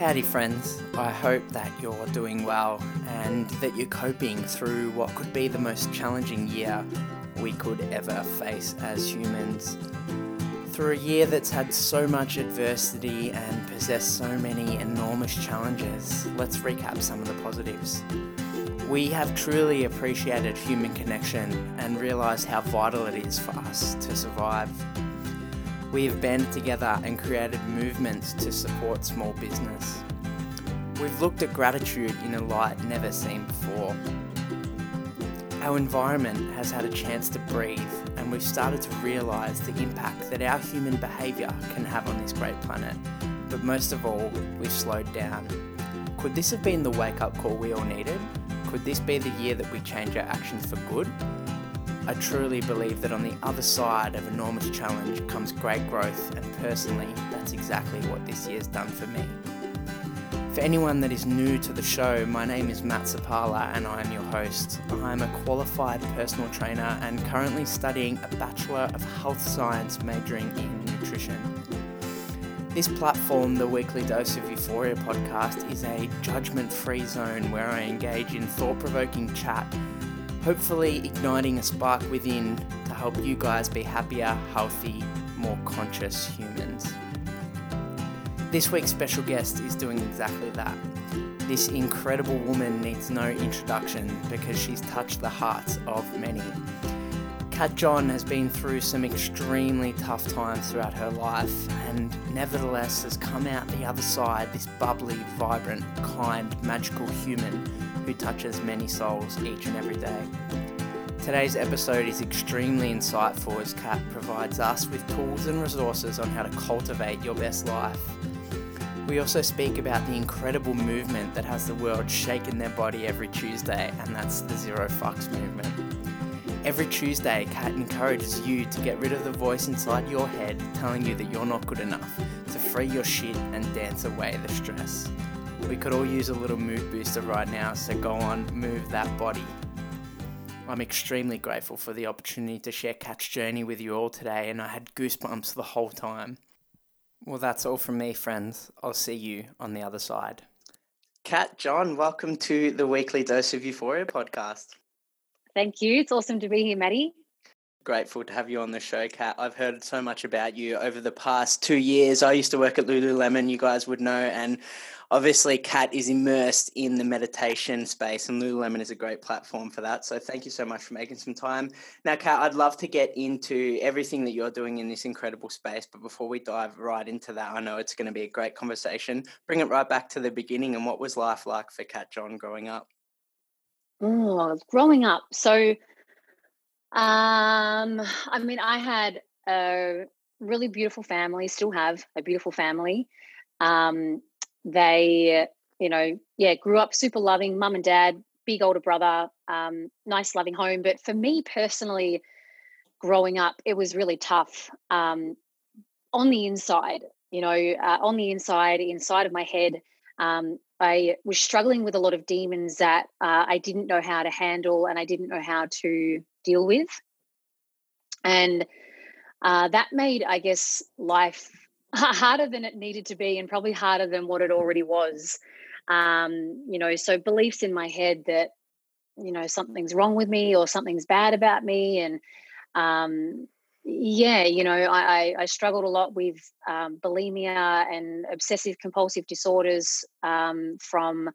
Howdy, friends. I hope that you're doing well and that you're coping through what could be the most challenging year we could ever face as humans. Through a year that's had so much adversity and possessed so many enormous challenges, let's recap some of the positives. We have truly appreciated human connection and realised how vital it is for us to survive. We have banded together and created movements to support small business. We've looked at gratitude in a light never seen before. Our environment has had a chance to breathe, and we've started to realise the impact that our human behaviour can have on this great planet. But most of all, we've slowed down. Could this have been the wake up call we all needed? Could this be the year that we change our actions for good? I truly believe that on the other side of enormous challenge comes great growth, and personally, that's exactly what this year's done for me. For anyone that is new to the show, my name is Matt Sapala and I am your host. I'm a qualified personal trainer and currently studying a Bachelor of Health Science majoring in nutrition. This platform, the Weekly Dose of Euphoria podcast, is a judgment free zone where I engage in thought provoking chat hopefully igniting a spark within to help you guys be happier, healthy, more conscious humans. This week's special guest is doing exactly that. This incredible woman needs no introduction because she's touched the hearts of many. Kat John has been through some extremely tough times throughout her life and nevertheless has come out the other side this bubbly, vibrant, kind, magical human who touches many souls each and every day. Today's episode is extremely insightful as Kat provides us with tools and resources on how to cultivate your best life. We also speak about the incredible movement that has the world shaking their body every Tuesday, and that's the Zero Fucks movement. Every Tuesday, Kat encourages you to get rid of the voice inside your head telling you that you're not good enough, to free your shit and dance away the stress. We could all use a little mood booster right now, so go on, move that body. I'm extremely grateful for the opportunity to share Kat's journey with you all today, and I had goosebumps the whole time. Well, that's all from me, friends. I'll see you on the other side. Kat, John, welcome to the Weekly Dose of Euphoria podcast. Thank you. It's awesome to be here, Maddie. Grateful to have you on the show, Kat. I've heard so much about you over the past two years. I used to work at Lululemon, you guys would know, and obviously Kat is immersed in the meditation space and Lululemon is a great platform for that. So thank you so much for making some time. Now, Kat, I'd love to get into everything that you're doing in this incredible space, but before we dive right into that, I know it's going to be a great conversation. Bring it right back to the beginning and what was life like for Kat John growing up? Oh, growing up. So um I mean I had a really beautiful family, still have a beautiful family. Um they, you know, yeah, grew up super loving, mum and dad, big older brother, um, nice loving home. But for me personally, growing up, it was really tough um, on the inside. You know, uh, on the inside, inside of my head, um, I was struggling with a lot of demons that uh, I didn't know how to handle and I didn't know how to deal with. And uh, that made, I guess, life harder than it needed to be and probably harder than what it already was. Um, you know, so beliefs in my head that, you know, something's wrong with me or something's bad about me. And um, yeah, you know, I, I, struggled a lot with um, bulimia and obsessive compulsive disorders um, from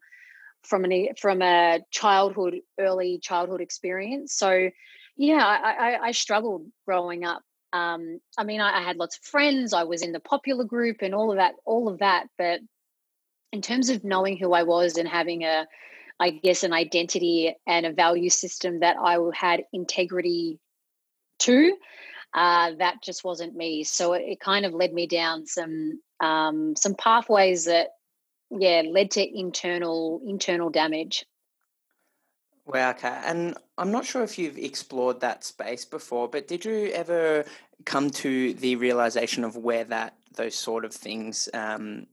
from an from a childhood, early childhood experience. So, yeah, I, I, I struggled growing up um, I mean, I, I, had lots of friends. I was in the popular group and all of that, all of that. But in terms of knowing who I was and having a, I guess, an identity and a value system that I had integrity to, uh, that just wasn't me. So it, it, kind of led me down some um, some pathways that, yeah, led to internal internal damage. Wow, okay. And I'm not sure if you've explored that space before, but did you ever come to the realization of where that those sort of things um,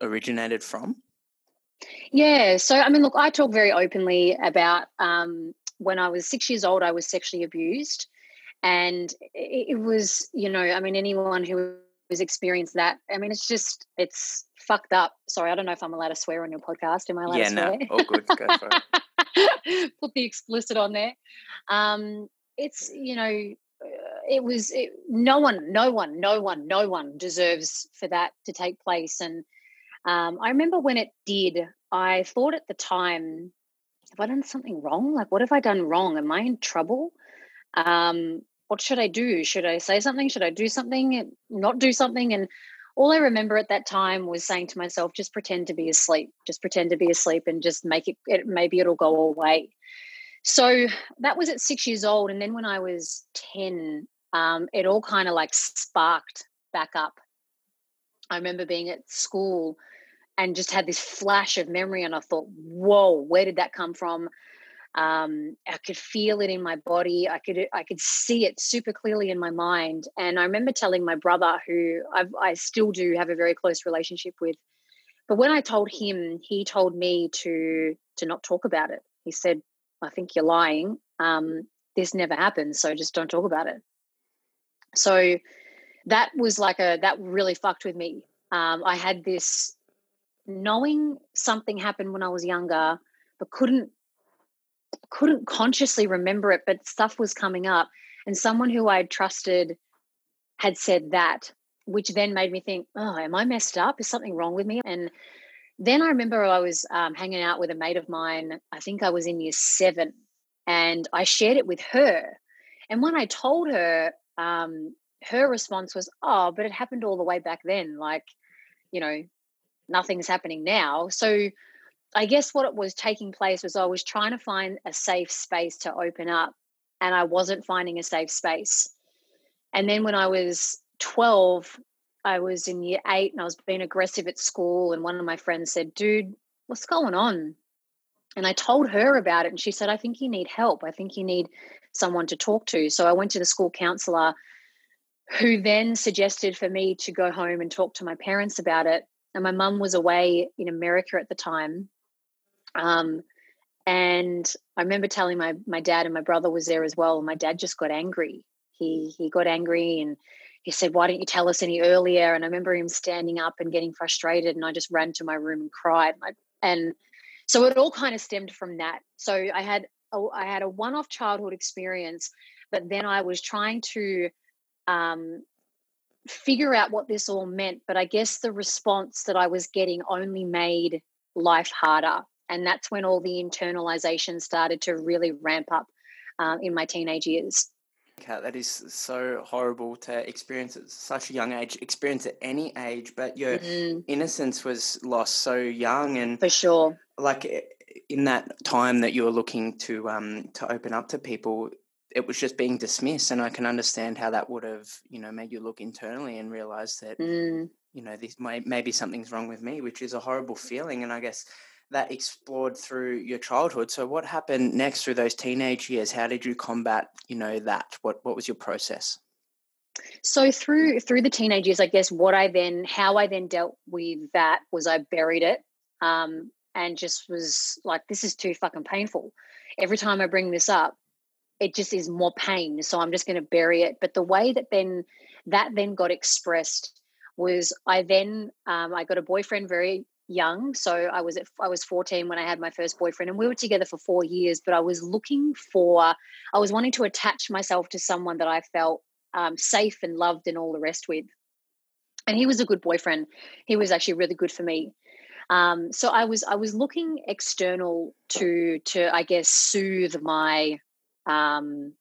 originated from? Yeah. So, I mean, look, I talk very openly about um, when I was six years old, I was sexually abused. And it, it was, you know, I mean, anyone who was experienced that. I mean, it's just it's fucked up. Sorry, I don't know if I'm allowed to swear on your podcast. Am I allowed yeah, to swear? no, all good. Go for it. Put the explicit on there. Um, it's you know, uh, it was it, no one, no one, no one, no one deserves for that to take place. And um, I remember when it did, I thought at the time, have I done something wrong? Like, what have I done wrong? Am I in trouble? Um, what should I do? Should I say something? Should I do something? Not do something? And all I remember at that time was saying to myself, just pretend to be asleep, just pretend to be asleep and just make it, it maybe it'll go away. So that was at six years old. And then when I was 10, um, it all kind of like sparked back up. I remember being at school and just had this flash of memory. And I thought, whoa, where did that come from? Um, I could feel it in my body. I could I could see it super clearly in my mind. And I remember telling my brother, who I've, I still do have a very close relationship with, but when I told him, he told me to to not talk about it. He said, "I think you're lying. Um, this never happened, so just don't talk about it." So that was like a that really fucked with me. Um, I had this knowing something happened when I was younger, but couldn't couldn't consciously remember it, but stuff was coming up. And someone who I trusted had said that, which then made me think, oh, am I messed up? Is something wrong with me? And then I remember I was um, hanging out with a mate of mine. I think I was in year seven, and I shared it with her. And when I told her, um, her response was, oh, but it happened all the way back then. Like, you know, nothing's happening now. So I guess what was taking place was I was trying to find a safe space to open up, and I wasn't finding a safe space. And then when I was 12, I was in year eight and I was being aggressive at school. And one of my friends said, Dude, what's going on? And I told her about it, and she said, I think you need help. I think you need someone to talk to. So I went to the school counselor, who then suggested for me to go home and talk to my parents about it. And my mum was away in America at the time. Um, and I remember telling my my dad and my brother was there as well. And my dad just got angry. He he got angry and he said, "Why didn't you tell us any earlier?" And I remember him standing up and getting frustrated. And I just ran to my room and cried. And so it all kind of stemmed from that. So I had a, I had a one off childhood experience, but then I was trying to um, figure out what this all meant. But I guess the response that I was getting only made life harder and that's when all the internalization started to really ramp up um, in my teenage years. Kat, that is so horrible to experience at such a young age, experience at any age, but your mm. innocence was lost so young and for sure. Like eh, in that time that you were looking to um to open up to people, it was just being dismissed, and I can understand how that would have you know made you look internally and realize that mm. you know this may, maybe something's wrong with me, which is a horrible feeling, and I guess that explored through your childhood. So what happened next through those teenage years? How did you combat, you know, that? What what was your process? So through through the teenage years, I guess what I then how I then dealt with that was I buried it. Um, and just was like, this is too fucking painful. Every time I bring this up, it just is more pain. So I'm just going to bury it. But the way that then that then got expressed was I then um, I got a boyfriend very young so i was at i was 14 when i had my first boyfriend and we were together for 4 years but i was looking for i was wanting to attach myself to someone that i felt um, safe and loved and all the rest with. And he was a good boyfriend. He was actually really good for me. Um, so i was i was looking external to to i guess soothe my um,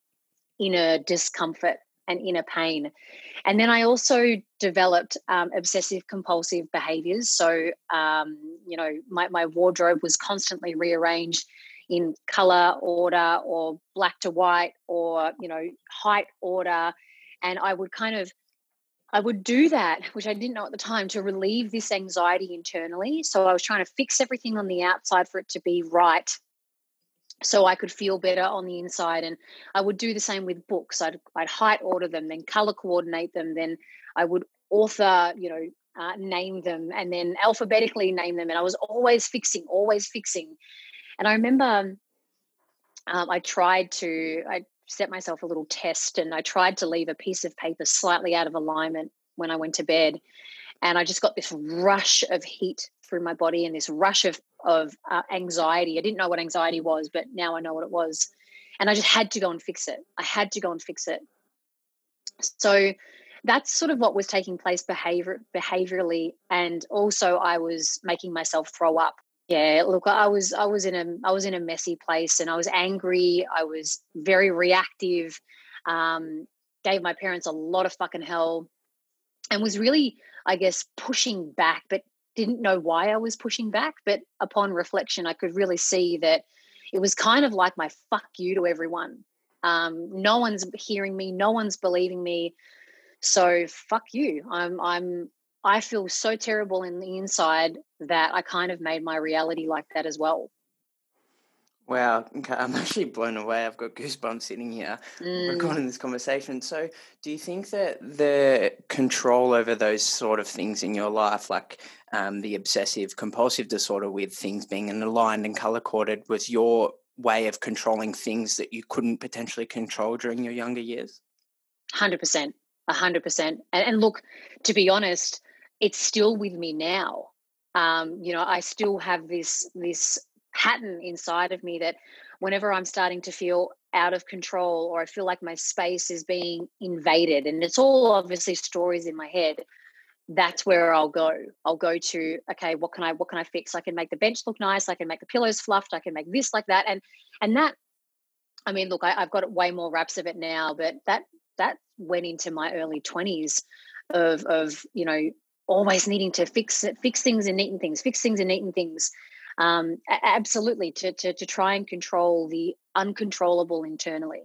inner discomfort and inner pain. And then I also developed um, obsessive compulsive behaviors. So, um, you know, my, my wardrobe was constantly rearranged in color order or black to white or, you know, height order. And I would kind of I would do that, which I didn't know at the time, to relieve this anxiety internally. So I was trying to fix everything on the outside for it to be right so I could feel better on the inside. And I would do the same with books. I'd, I'd height order them, then color coordinate them, then I would author, you know, uh, name them, and then alphabetically name them. And I was always fixing, always fixing. And I remember um, I tried to, I set myself a little test and I tried to leave a piece of paper slightly out of alignment when I went to bed, and I just got this rush of heat through my body and this rush of of uh, anxiety. I didn't know what anxiety was, but now I know what it was, and I just had to go and fix it. I had to go and fix it. So that's sort of what was taking place behavior behaviorally, and also I was making myself throw up. Yeah, look, I was I was in a I was in a messy place, and I was angry. I was very reactive. Um, gave my parents a lot of fucking hell, and was really, I guess, pushing back, but didn't know why I was pushing back. But upon reflection, I could really see that it was kind of like my fuck you to everyone. Um, no one's hearing me, no one's believing me. So fuck you. I'm I'm I feel so terrible in the inside that I kind of made my reality like that as well. Wow, okay. I'm actually blown away. I've got goosebumps sitting here mm. recording this conversation. So, do you think that the control over those sort of things in your life, like um, the obsessive compulsive disorder with things being aligned and color coded, was your way of controlling things that you couldn't potentially control during your younger years? 100%. 100%. And, and look, to be honest, it's still with me now. Um, you know, I still have this this pattern inside of me that whenever I'm starting to feel out of control or I feel like my space is being invaded, and it's all obviously stories in my head, that's where I'll go. I'll go to, okay, what can I what can I fix? I can make the bench look nice, I can make the pillows fluffed, I can make this like that. And and that I mean, look, I, have got way more wraps of it now, but that that went into my early 20s of of, you know, always needing to fix fix things and neaten things, fix things and neaten things um, absolutely to, to to try and control the uncontrollable internally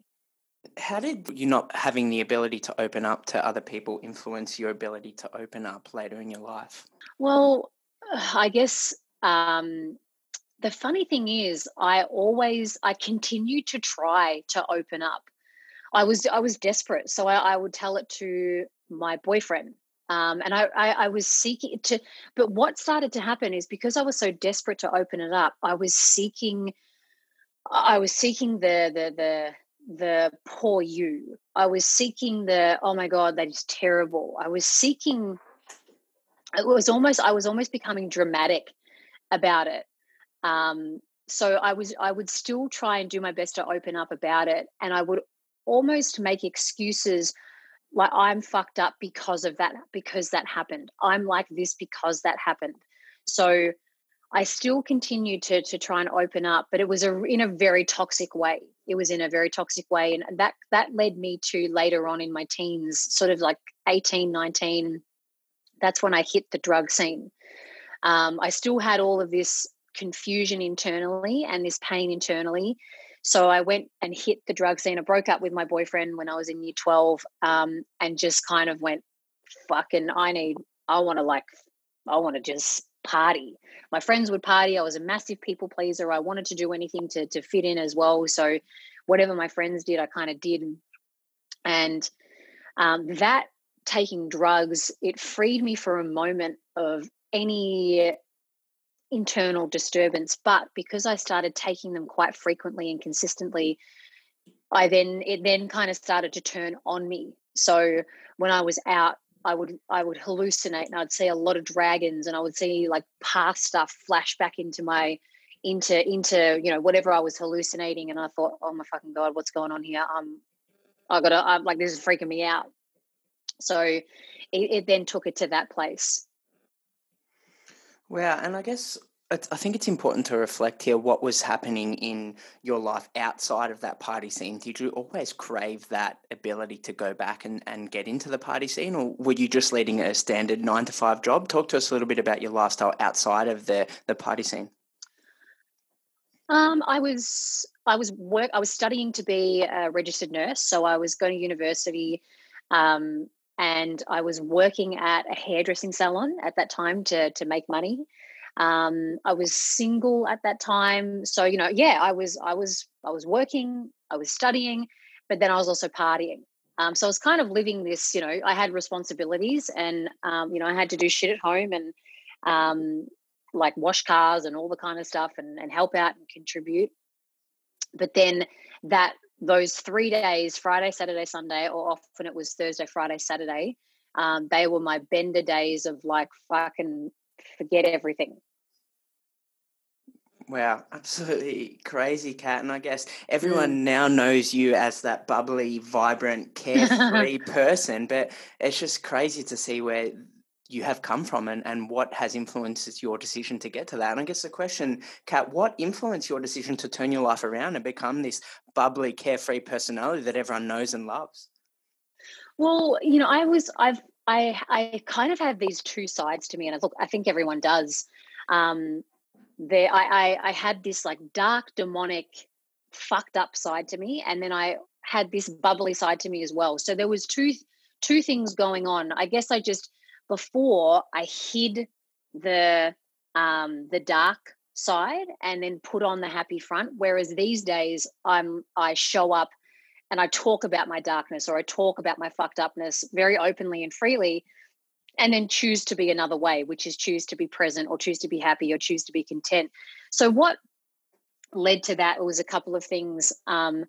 how did you not having the ability to open up to other people influence your ability to open up later in your life? Well i guess um, the funny thing is i always i continued to try to open up. I was i was desperate so I, I would tell it to my boyfriend um, and I, I, I, was seeking to, but what started to happen is because I was so desperate to open it up, I was seeking, I was seeking the the the the poor you. I was seeking the oh my god, that is terrible. I was seeking. It was almost I was almost becoming dramatic about it. Um, so I was I would still try and do my best to open up about it, and I would almost make excuses like i'm fucked up because of that because that happened i'm like this because that happened so i still continued to to try and open up but it was a, in a very toxic way. It was in a very toxic way and that that led me to later on in my teens sort of like 18 19 that's when i hit the drug scene. Um, i still had all of this confusion internally and this pain internally. So I went and hit the drug scene. I broke up with my boyfriend when I was in year 12 um, and just kind of went, fucking, I need, I want to like, I want to just party. My friends would party. I was a massive people pleaser. I wanted to do anything to, to fit in as well. So whatever my friends did, I kind of did. And um, that taking drugs, it freed me for a moment of any internal disturbance. But because I started taking them quite frequently and consistently, I then it then kind of started to turn on me. So when I was out, I would I would hallucinate and I'd see a lot of dragons and I would see like past stuff flash back into my into into you know whatever I was hallucinating and I thought oh my fucking god what's going on here? Um I gotta I'm like this is freaking me out. So it, it then took it to that place. Wow, and I guess I think it's important to reflect here what was happening in your life outside of that party scene. Did you always crave that ability to go back and, and get into the party scene, or were you just leading a standard nine to five job? Talk to us a little bit about your lifestyle outside of the, the party scene. Um, I was I was work I was studying to be a registered nurse, so I was going to university. Um, and I was working at a hairdressing salon at that time to to make money. Um, I was single at that time, so you know, yeah, I was I was I was working, I was studying, but then I was also partying. Um, so I was kind of living this, you know, I had responsibilities, and um, you know, I had to do shit at home and um, like wash cars and all the kind of stuff, and, and help out and contribute. But then that those three days friday saturday sunday or often it was thursday friday saturday Um, they were my bender days of like fucking forget everything. Wow, absolutely crazy, Kat. And I guess everyone mm. now knows you as that bubbly, vibrant, carefree person, but it's just crazy to see where you have come from and, and what has influenced your decision to get to that. And I guess the question, Kat, what influenced your decision to turn your life around and become this bubbly, carefree personality that everyone knows and loves? Well, you know, I was, I've, I, I kind of have these two sides to me, and I look, I think everyone does. Um, there I, I I had this like dark demonic fucked up side to me and then I had this bubbly side to me as well. So there was two two things going on. I guess I just before I hid the um the dark side and then put on the happy front whereas these days I'm I show up and I talk about my darkness or I talk about my fucked upness very openly and freely and then choose to be another way, which is choose to be present or choose to be happy or choose to be content. So, what led to that was a couple of things. Um,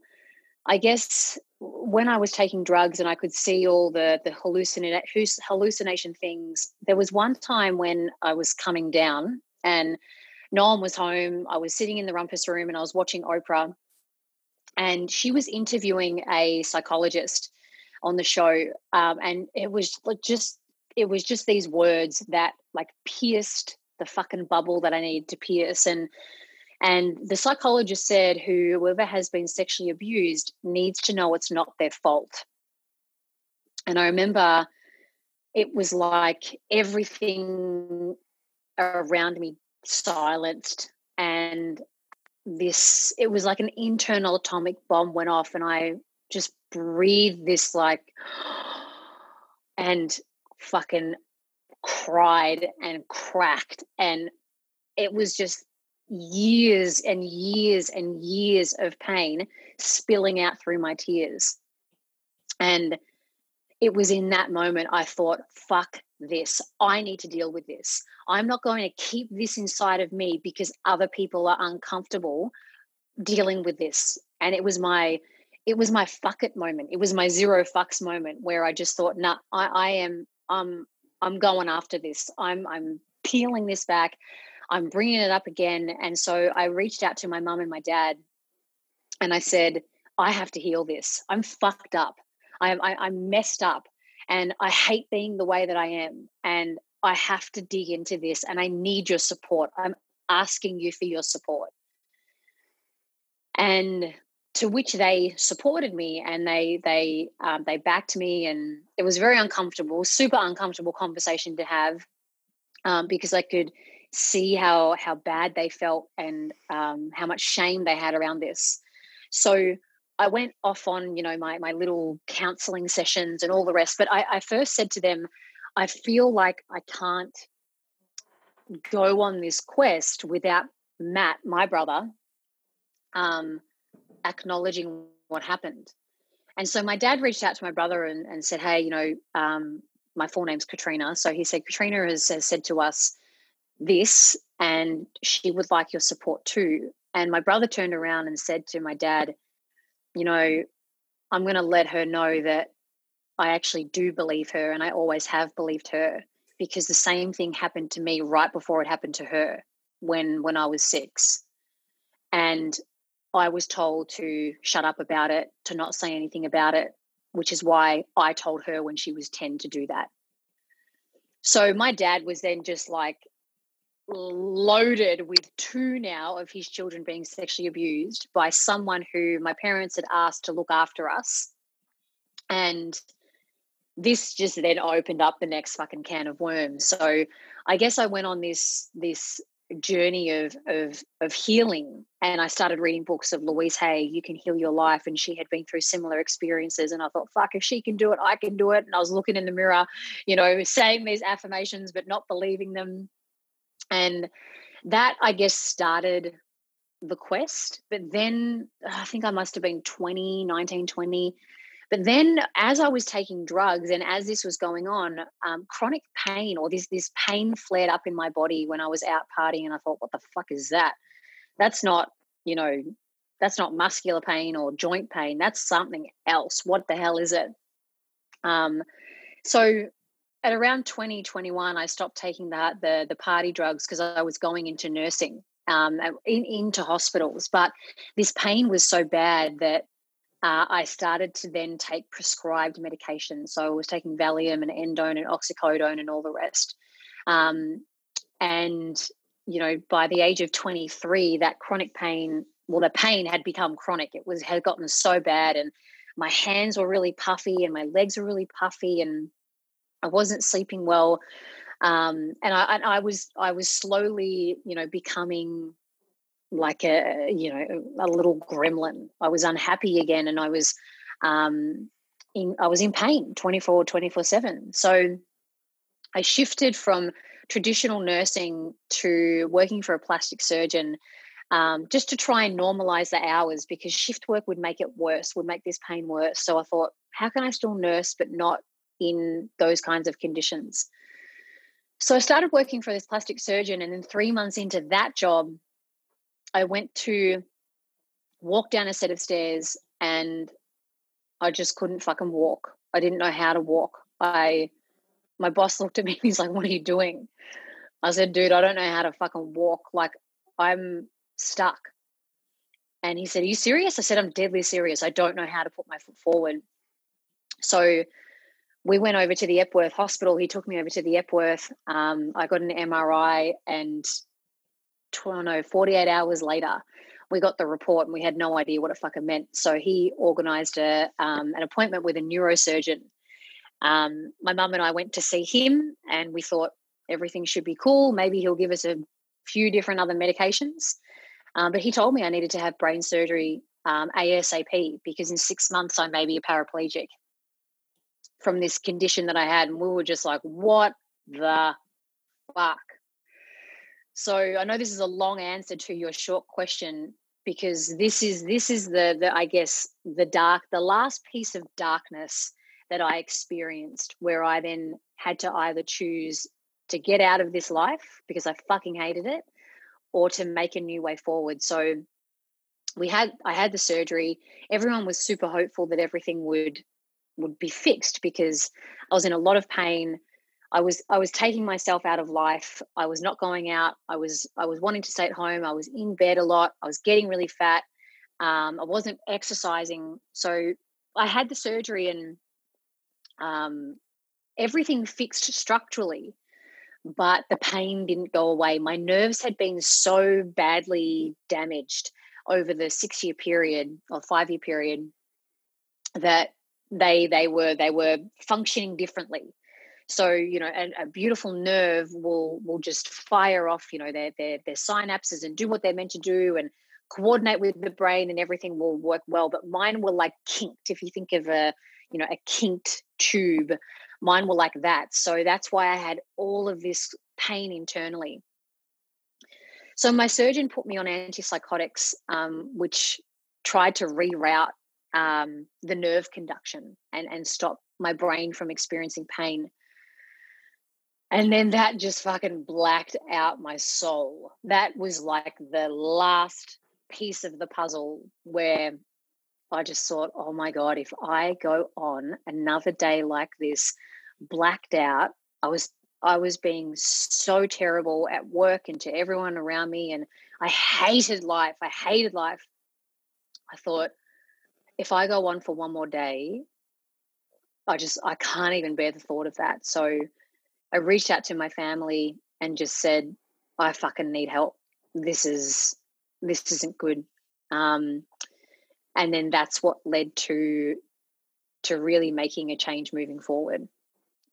I guess when I was taking drugs and I could see all the the hallucination hallucination things, there was one time when I was coming down and no one was home. I was sitting in the rumpus room and I was watching Oprah, and she was interviewing a psychologist on the show, um, and it was just it was just these words that like pierced the fucking bubble that I needed to pierce. And and the psychologist said whoever has been sexually abused needs to know it's not their fault. And I remember it was like everything around me silenced and this it was like an internal atomic bomb went off and I just breathed this like and fucking cried and cracked. And it was just years and years and years of pain spilling out through my tears. And it was in that moment I thought, fuck this. I need to deal with this. I'm not going to keep this inside of me because other people are uncomfortable dealing with this. And it was my it was my fuck it moment. It was my zero fucks moment where I just thought, nah, I, I am I'm I'm going after this. I'm I'm peeling this back. I'm bringing it up again. And so I reached out to my mum and my dad, and I said, I have to heal this. I'm fucked up. I'm I, am i am messed up, and I hate being the way that I am. And I have to dig into this, and I need your support. I'm asking you for your support. And to which they supported me and they they um, they backed me and it was very uncomfortable super uncomfortable conversation to have um, because i could see how how bad they felt and um, how much shame they had around this so i went off on you know my my little counseling sessions and all the rest but I, I first said to them i feel like i can't go on this quest without matt my brother um, acknowledging what happened. And so my dad reached out to my brother and, and said, Hey, you know, um, my full name's Katrina. So he said, Katrina has, has said to us this, and she would like your support too. And my brother turned around and said to my dad, You know, I'm going to let her know that I actually do believe her and I always have believed her because the same thing happened to me right before it happened to her when when I was 6. And I was told to shut up about it, to not say anything about it, which is why I told her when she was 10 to do that. So my dad was then just like loaded with two now of his children being sexually abused by someone who my parents had asked to look after us. And this just then opened up the next fucking can of worms. So I guess I went on this this journey of of of healing and I started reading books of Louise Hay, You Can Heal Your Life, and she had been through similar experiences. And I thought, fuck, if she can do it, I can do it. And I was looking in the mirror, you know, saying these affirmations, but not believing them. And that, I guess, started the quest. But then I think I must have been 20, 19, 20. But then, as I was taking drugs and as this was going on, um, chronic pain or this this pain flared up in my body when I was out partying, and I thought, "What the fuck is that?" That's not, you know, that's not muscular pain or joint pain. That's something else. What the hell is it? Um, so at around 2021, I stopped taking the the, the party drugs because I was going into nursing, um, in, into hospitals. But this pain was so bad that uh, I started to then take prescribed medication. So I was taking Valium and Endone and oxycodone and all the rest. Um, and you know, by the age of 23, that chronic pain, well, the pain had become chronic. It was had gotten so bad, and my hands were really puffy, and my legs were really puffy, and I wasn't sleeping well. Um, and I, I was I was slowly, you know, becoming like a you know a little gremlin. I was unhappy again, and I was um, in I was in pain 24 24 7. So I shifted from traditional nursing to working for a plastic surgeon um, just to try and normalize the hours because shift work would make it worse, would make this pain worse. So I thought, how can I still nurse but not in those kinds of conditions? So I started working for this plastic surgeon, and then three months into that job, I went to walk down a set of stairs and I just couldn't fucking walk. I didn't know how to walk. I my boss looked at me and he's like, What are you doing? I said, dude, I don't know how to fucking walk. Like I'm stuck. And he said, Are you serious? I said, I'm deadly serious. I don't know how to put my foot forward. So we went over to the Epworth Hospital. He took me over to the Epworth. Um, I got an MRI and don't know, 48 hours later, we got the report and we had no idea what it fucking meant. So he organized a, um, an appointment with a neurosurgeon. Um, my mum and I went to see him and we thought everything should be cool. Maybe he'll give us a few different other medications. Um, but he told me I needed to have brain surgery um, ASAP because in six months I may be a paraplegic from this condition that I had. And we were just like, what the fuck? So I know this is a long answer to your short question because this is this is the the I guess the dark the last piece of darkness that I experienced where I then had to either choose to get out of this life because I fucking hated it or to make a new way forward. So we had I had the surgery. Everyone was super hopeful that everything would would be fixed because I was in a lot of pain. I was I was taking myself out of life. I was not going out. I was I was wanting to stay at home. I was in bed a lot. I was getting really fat. Um, I wasn't exercising. So I had the surgery and um, everything fixed structurally, but the pain didn't go away. My nerves had been so badly damaged over the six year period or five year period that they they were they were functioning differently. So you know a, a, beautiful nerve will will just fire off you know their, their their synapses and do what they're meant to do and coordinate with the brain and everything will work well. But mine were like kinked if you think of a you know a kinked tube mine were like that. So that's why i had all of this pain internally. So my surgeon put me on antipsychotics um, which tried to reroute um, the nerve conduction and and stop my brain from experiencing pain and then that just fucking blacked out my soul. That was like the last piece of the puzzle where I just thought, oh my God, if I go on another day like this, blacked out, I was I was being so terrible at work and to everyone around me. And I hated life. I hated life. I thought, if I go on for one more day, I just I can't even bear the thought of that. So I reached out to my family and just said, I fucking need help. This is this isn't good. Um, and then that's what led to to really making a change moving forward.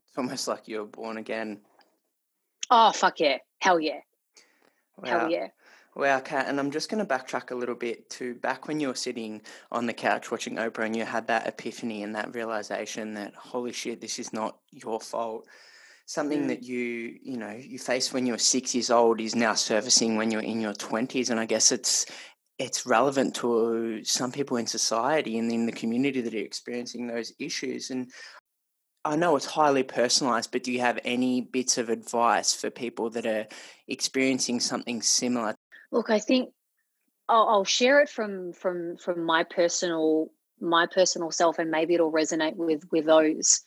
It's almost like you were born again. Oh fuck yeah. Hell yeah. Wow. Hell yeah. Wow, Kat, and I'm just going to backtrack a little bit to back when you were sitting on the couch watching Oprah and you had that epiphany and that realization that, holy shit, this is not your fault something mm. that you you know you faced when you were six years old is now surfacing when you're in your 20s and i guess it's it's relevant to some people in society and in the community that are experiencing those issues and I know it's highly personalized, but do you have any bits of advice for people that are experiencing something similar? Look, I think I'll, I'll share it from from from my personal my personal self, and maybe it'll resonate with with those.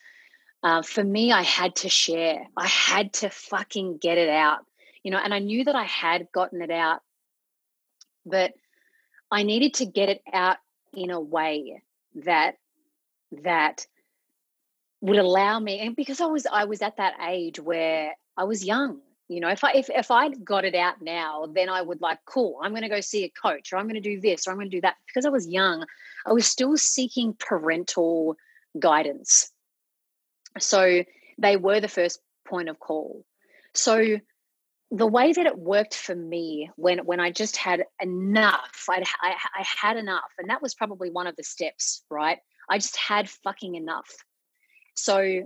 uh, for me, I had to share. I had to fucking get it out, you know, and I knew that I had gotten it out, but I needed to get it out in a way that that would allow me and because I was I was at that age where I was young you know if I if, if I'd got it out now then I would like cool I'm going to go see a coach or I'm going to do this or I'm going to do that because I was young I was still seeking parental guidance so they were the first point of call so the way that it worked for me when when I just had enough, I'd, I, I had enough, and that was probably one of the steps, right? I just had fucking enough. So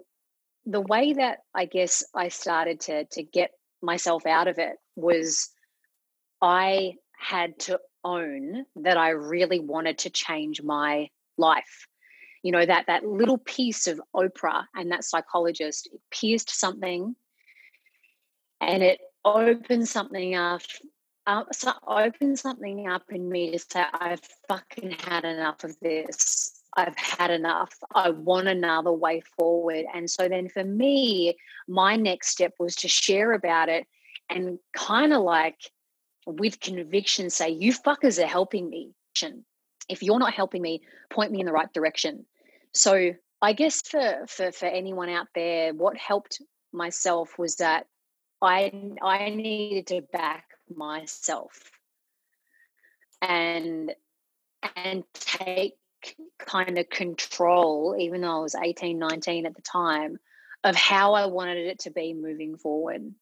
the way that I guess I started to to get myself out of it was I had to own that I really wanted to change my life. You know that that little piece of Oprah and that psychologist pierced something, and it open something up uh, so open something up in me to say i've fucking had enough of this i've had enough. I want another way forward. And so then for me my next step was to share about it and kind of like with conviction say you fuckers are helping me if you're not helping me point me in the right direction. So i guess for for for anyone out there what helped myself was that I I needed to back myself and and take kind of control even though I was 18 19 at the time of how I wanted it to be moving forward.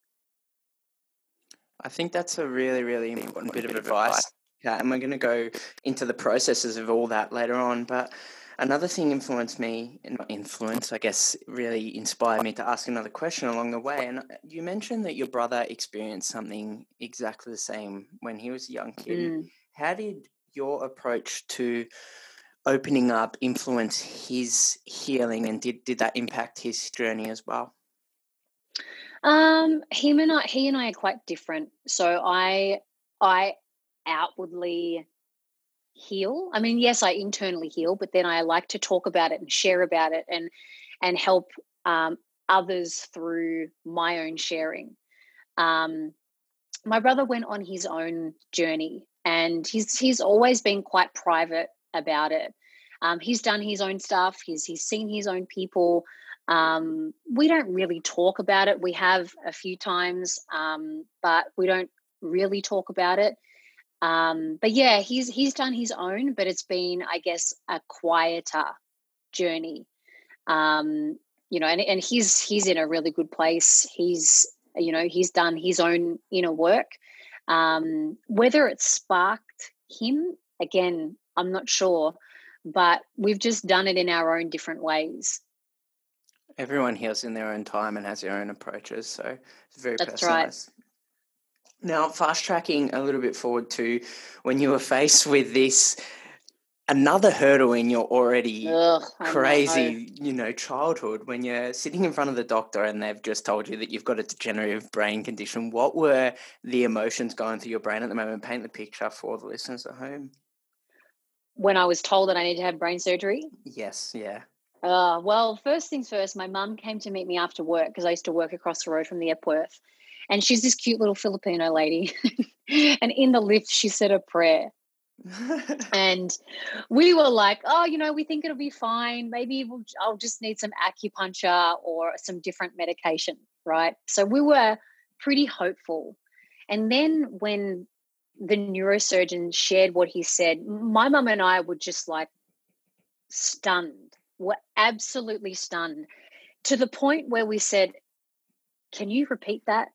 I think that's a really really important bit of advice. Yeah, and we're going to go into the processes of all that later on, but Another thing influenced me, not influence, I guess, really inspired me to ask another question along the way. And uh, you mentioned that your brother experienced something exactly the same when he was a young kid. Mm. How did your approach to opening up influence his healing, and did did that impact his journey as well? Um, him and I, he and I are quite different. So I, I outwardly heal. I mean, yes, I internally heal, but then I like to talk about it and share about it and and help um, others through my own sharing. Um, my brother went on his own journey, and he's he's always been quite private about it. Um, he's done his own stuff. He's he's seen his own people. Um, we don't really talk about it. We have a few times, um, but we don't really talk about it. Um, but yeah, he's he's done his own, but it's been, I guess, a quieter journey. Um, you know, and, and he's he's in a really good place. He's you know he's done his own inner work. Um, whether it sparked him again, I'm not sure, but we've just done it in our own different ways. Everyone heals in their own time and has their own approaches, so it's very That's personalized. Right. Now, fast tracking a little bit forward to when you were faced with this another hurdle in your already Ugh, crazy, know. you know, childhood when you're sitting in front of the doctor and they've just told you that you've got a degenerative brain condition. What were the emotions going through your brain at the moment? Paint the picture for the listeners at home. When I was told that I need to have brain surgery? Yes, yeah. Uh, well, first things first, my mum came to meet me after work because I used to work across the road from the Epworth. And she's this cute little Filipino lady. and in the lift, she said a prayer. and we were like, oh, you know, we think it'll be fine. Maybe we'll, I'll just need some acupuncture or some different medication, right? So we were pretty hopeful. And then when the neurosurgeon shared what he said, my mum and I were just like stunned, were absolutely stunned to the point where we said, Can you repeat that?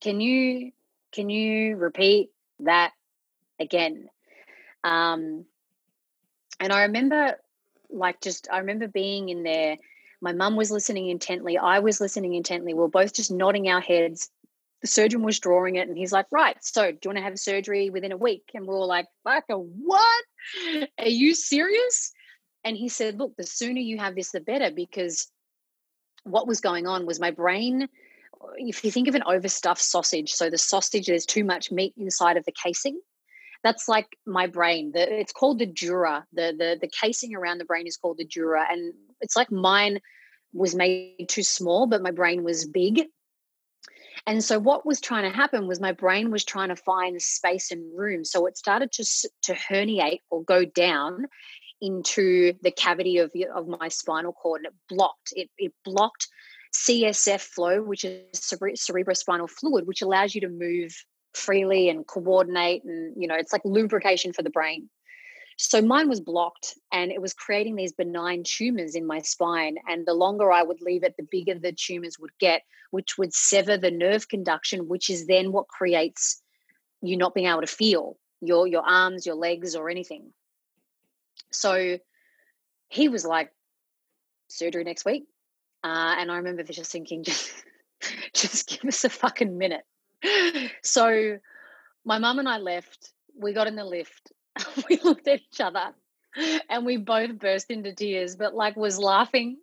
Can you can you repeat that again? Um, and I remember, like, just I remember being in there. My mum was listening intently. I was listening intently. We are both just nodding our heads. The surgeon was drawing it, and he's like, "Right, so do you want to have surgery within a week?" And we are all like, "Fuck, what? Are you serious?" And he said, "Look, the sooner you have this, the better, because what was going on was my brain." if you think of an overstuffed sausage, so the sausage, there's too much meat inside of the casing. That's like my brain. The, it's called the dura. The, the the casing around the brain is called the dura, and it's like mine was made too small, but my brain was big. And so what was trying to happen was my brain was trying to find space and room. So it started to to herniate or go down into the cavity of of my spinal cord, and it blocked. It it blocked CSF flow, which is cere- cerebrospinal fluid, which allows you to move freely and coordinate, and you know it's like lubrication for the brain. So mine was blocked and it was creating these benign tumors in my spine. And the longer I would leave it, the bigger the tumors would get, which would sever the nerve conduction, which is then what creates you not being able to feel your your arms, your legs, or anything. So he was like, surgery next week. Uh, and I remember just thinking, just, just give us a fucking minute. So my mum and I left. We got in the lift we looked at each other and we both burst into tears, but like was laughing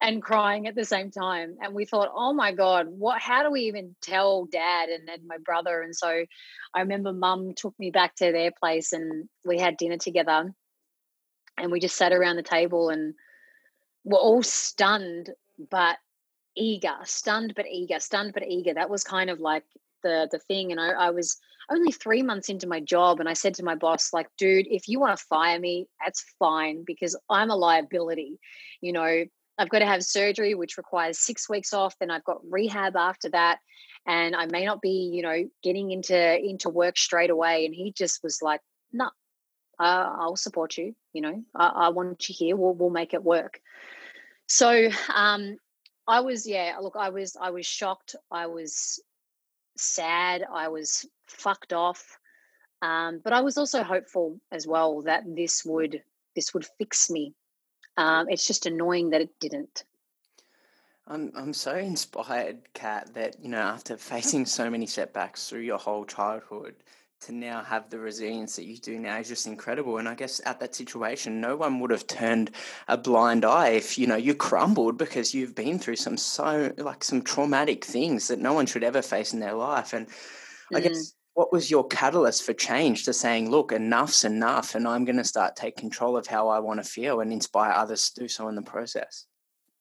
and crying at the same time. And we thought, oh my God, what how do we even tell dad and then my brother? And so I remember mum took me back to their place and we had dinner together and we just sat around the table and were all stunned but eager, stunned but eager, stunned but eager. That was kind of like the the thing. And I, I was only three months into my job and I said to my boss, like, dude, if you want to fire me, that's fine because I'm a liability. You know, I've got to have surgery, which requires six weeks off. Then I've got rehab after that. And I may not be, you know, getting into into work straight away. And he just was like, no, nah, uh, I'll support you. You know, I, I want you here. We'll we'll make it work. So um, I was, yeah. Look, I was I was shocked. I was sad. I was fucked off. Um, but I was also hopeful as well that this would this would fix me. Um, it's just annoying that it didn't. I'm I'm so inspired, Kat, that you know after facing so many setbacks through your whole childhood, to now have the resilience that you do now is just incredible. And I guess at that situation, no one would have turned a blind eye if you know you crumbled because you've been through some so like some traumatic things that no one should ever face in their life. And mm. I guess what was your catalyst for change to saying, look, enough's enough, and I'm going to start take control of how I want to feel and inspire others to do so in the process?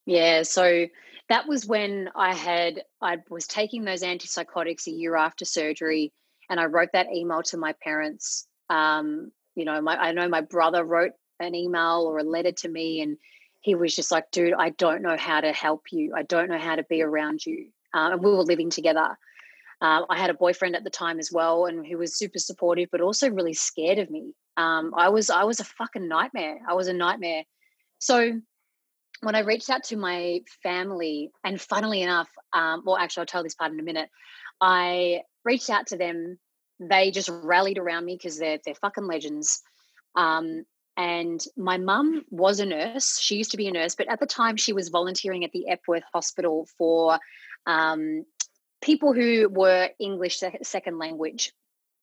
Yeah, so that was when I had I was taking those antipsychotics a year after surgery and I wrote that email to my parents. Um, you know, my I know my brother wrote an email or a letter to me, and he was just like, "Dude, I don't know how to help you. I don't know how to be around you." Uh, and we were living together. Um, I had a boyfriend at the time as well, and who was super supportive, but also really scared of me. Um, I was I was a fucking nightmare. I was a nightmare. So when I reached out to my family, and funnily enough, um, well, actually, I'll tell this part in a minute. I reached out to them. They just rallied around me because they're they're fucking legends. Um, and my mum was a nurse. She used to be a nurse, but at the time she was volunteering at the Epworth Hospital for um, people who were English second language.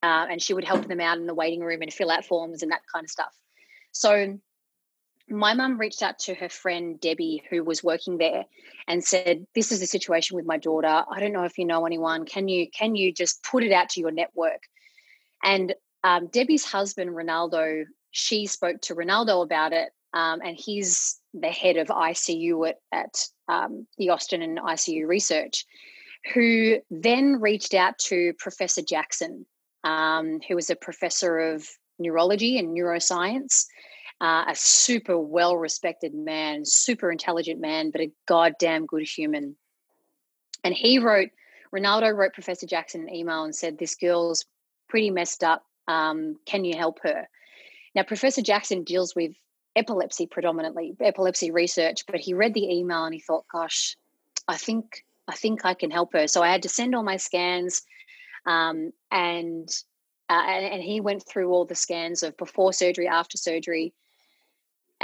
Uh, and she would help them out in the waiting room and fill out forms and that kind of stuff. So my mum reached out to her friend Debbie, who was working there, and said, "This is the situation with my daughter. I don't know if you know anyone. Can you can you just put it out to your network?" And um, Debbie's husband, Ronaldo, she spoke to Ronaldo about it, um, and he's the head of ICU at, at um, the Austin and ICU Research, who then reached out to Professor Jackson, um, who was a professor of neurology and neuroscience uh, a super well respected man, super intelligent man, but a goddamn good human. And he wrote, Ronaldo wrote Professor Jackson an email and said, This girl's pretty messed up. Um, can you help her? Now, Professor Jackson deals with epilepsy predominantly, epilepsy research, but he read the email and he thought, gosh, I think I think I can help her. So I had to send all my scans um, and, uh, and and he went through all the scans of before surgery, after surgery,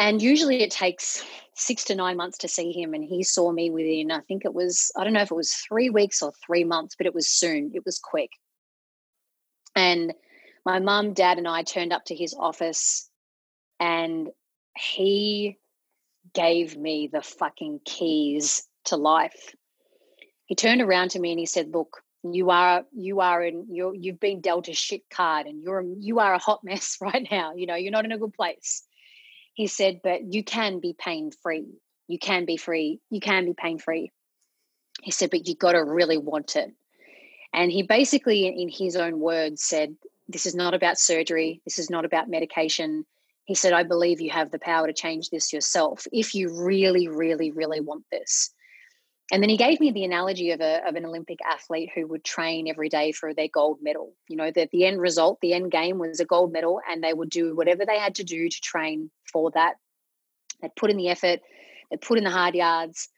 and usually it takes six to nine months to see him. And he saw me within, I think it was, I don't know if it was three weeks or three months, but it was soon, it was quick. And my mum, dad, and I turned up to his office and he gave me the fucking keys to life. He turned around to me and he said, Look, you are you are in you you've been dealt a shit card and you're you are a hot mess right now you know you're not in a good place he said, but you can be pain free. You can be free. You can be pain free. He said, but you got to really want it. And he basically, in his own words, said, This is not about surgery. This is not about medication. He said, I believe you have the power to change this yourself if you really, really, really want this. And then he gave me the analogy of, a, of an Olympic athlete who would train every day for their gold medal. You know, that the end result, the end game was a gold medal, and they would do whatever they had to do to train for that. They'd put in the effort, they'd put in the hard yards,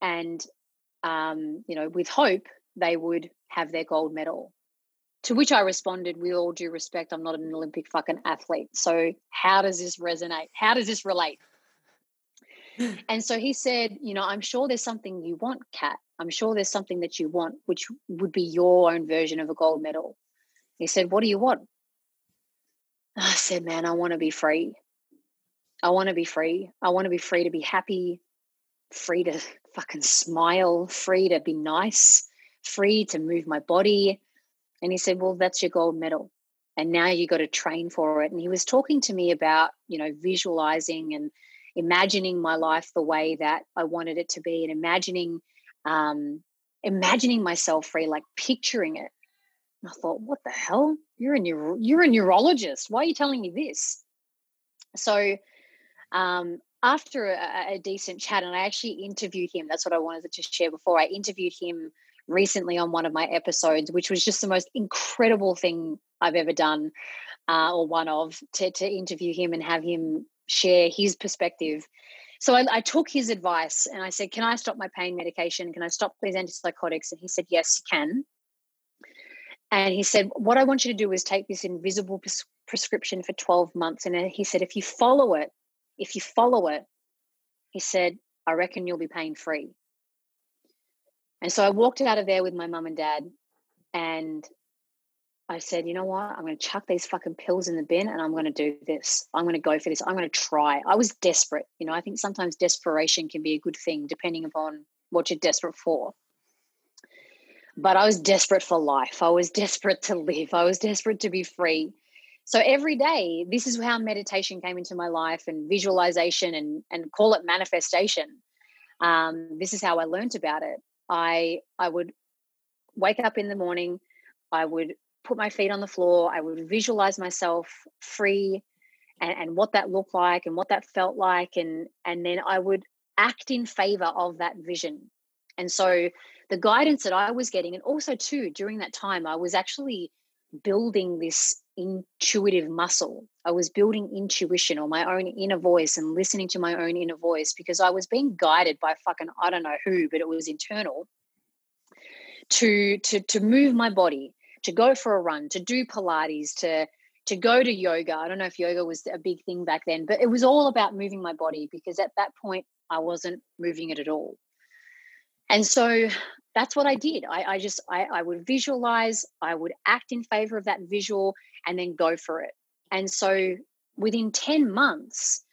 and, um, you know, with hope, they would have their gold medal. To which I responded, with all due respect, I'm not an Olympic fucking athlete. So how does this resonate? How does this relate? and so he said, you know, I'm sure there's something you want, Kat. I'm sure there's something that you want, which would be your own version of a gold medal. He said, What do you want? I said, Man, I want to be free. I want to be free. I want to be free to be happy, free to fucking smile, free to be nice, free to move my body. And he said, Well, that's your gold medal. And now you got to train for it. And he was talking to me about, you know, visualizing and imagining my life the way that I wanted it to be and imagining um, imagining myself free, like picturing it. And I thought, what the hell? You're a neuro- you're a neurologist. Why are you telling me this? So um, after a, a, decent chat, and I actually interviewed him. That's what I wanted to share before. I interviewed him recently on one of my episodes, which was just the most incredible thing I've ever done, uh, or one of, to, to interview him and have him share his perspective. So I, I, took his advice and I said, Can I stop my pain medication? Can I stop these antipsychotics? And he said, Yes, you can. And he said, What I want you to do is take this invisible pres- prescription for 12 months. And he said, If you follow it, if you follow it, he said, I reckon you'll be pain free. And so I walked out of there with my mum and dad, and I said, you know what? I'm going to chuck these fucking pills in the bin and I'm going to do this. I'm going to go for this. I'm going to try. I was desperate. You know, I think sometimes desperation can be a good thing depending upon what you're desperate for. But I was desperate for life. I was desperate to live. I was desperate to be free. So every day, this is how meditation came into my life and visualization and, and call it manifestation. Um, this is how I learned about it. I I would wake up in the morning, I would put my feet on the floor, I would visualize myself free and, and what that looked like and what that felt like and and then I would act in favor of that vision. And so the guidance that I was getting, and also too during that time, I was actually building this intuitive muscle. I was building intuition or my own inner voice and listening to my own inner voice because I was being guided by fucking I don't know who, but it was internal to to to move my body, to go for a run, to do Pilates, to to go to yoga. I don't know if yoga was a big thing back then, but it was all about moving my body because at that point I wasn't moving it at all. And so that's what I did. I, I just I, I would visualize, I would act in favor of that visual, and then go for it. And so within 10 months,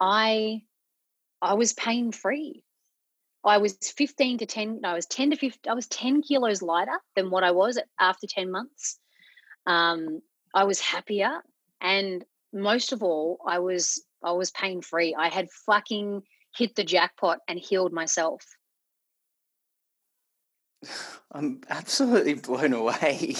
I I was pain free. I was 15 to 10, no, I was 10 to 15, I was 10 kilos lighter than what I was after 10 months. Um, I was happier. And most of all, I was I was pain free. I had fucking hit the jackpot and healed myself. I'm absolutely blown away,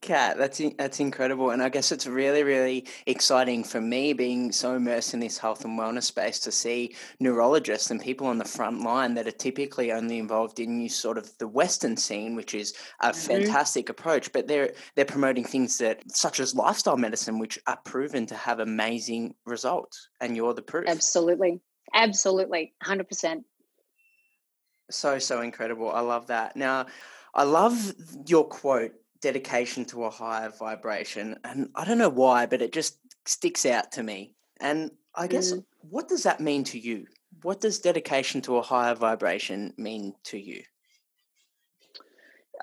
Kat. That's that's incredible, and I guess it's really, really exciting for me being so immersed in this health and wellness space to see neurologists and people on the front line that are typically only involved in sort of the Western scene, which is a mm-hmm. fantastic approach. But they're they're promoting things that such as lifestyle medicine, which are proven to have amazing results, and you're the proof. Absolutely, absolutely, hundred percent. So, so incredible. I love that. Now, I love your quote, dedication to a higher vibration. And I don't know why, but it just sticks out to me. And I guess, mm. what does that mean to you? What does dedication to a higher vibration mean to you?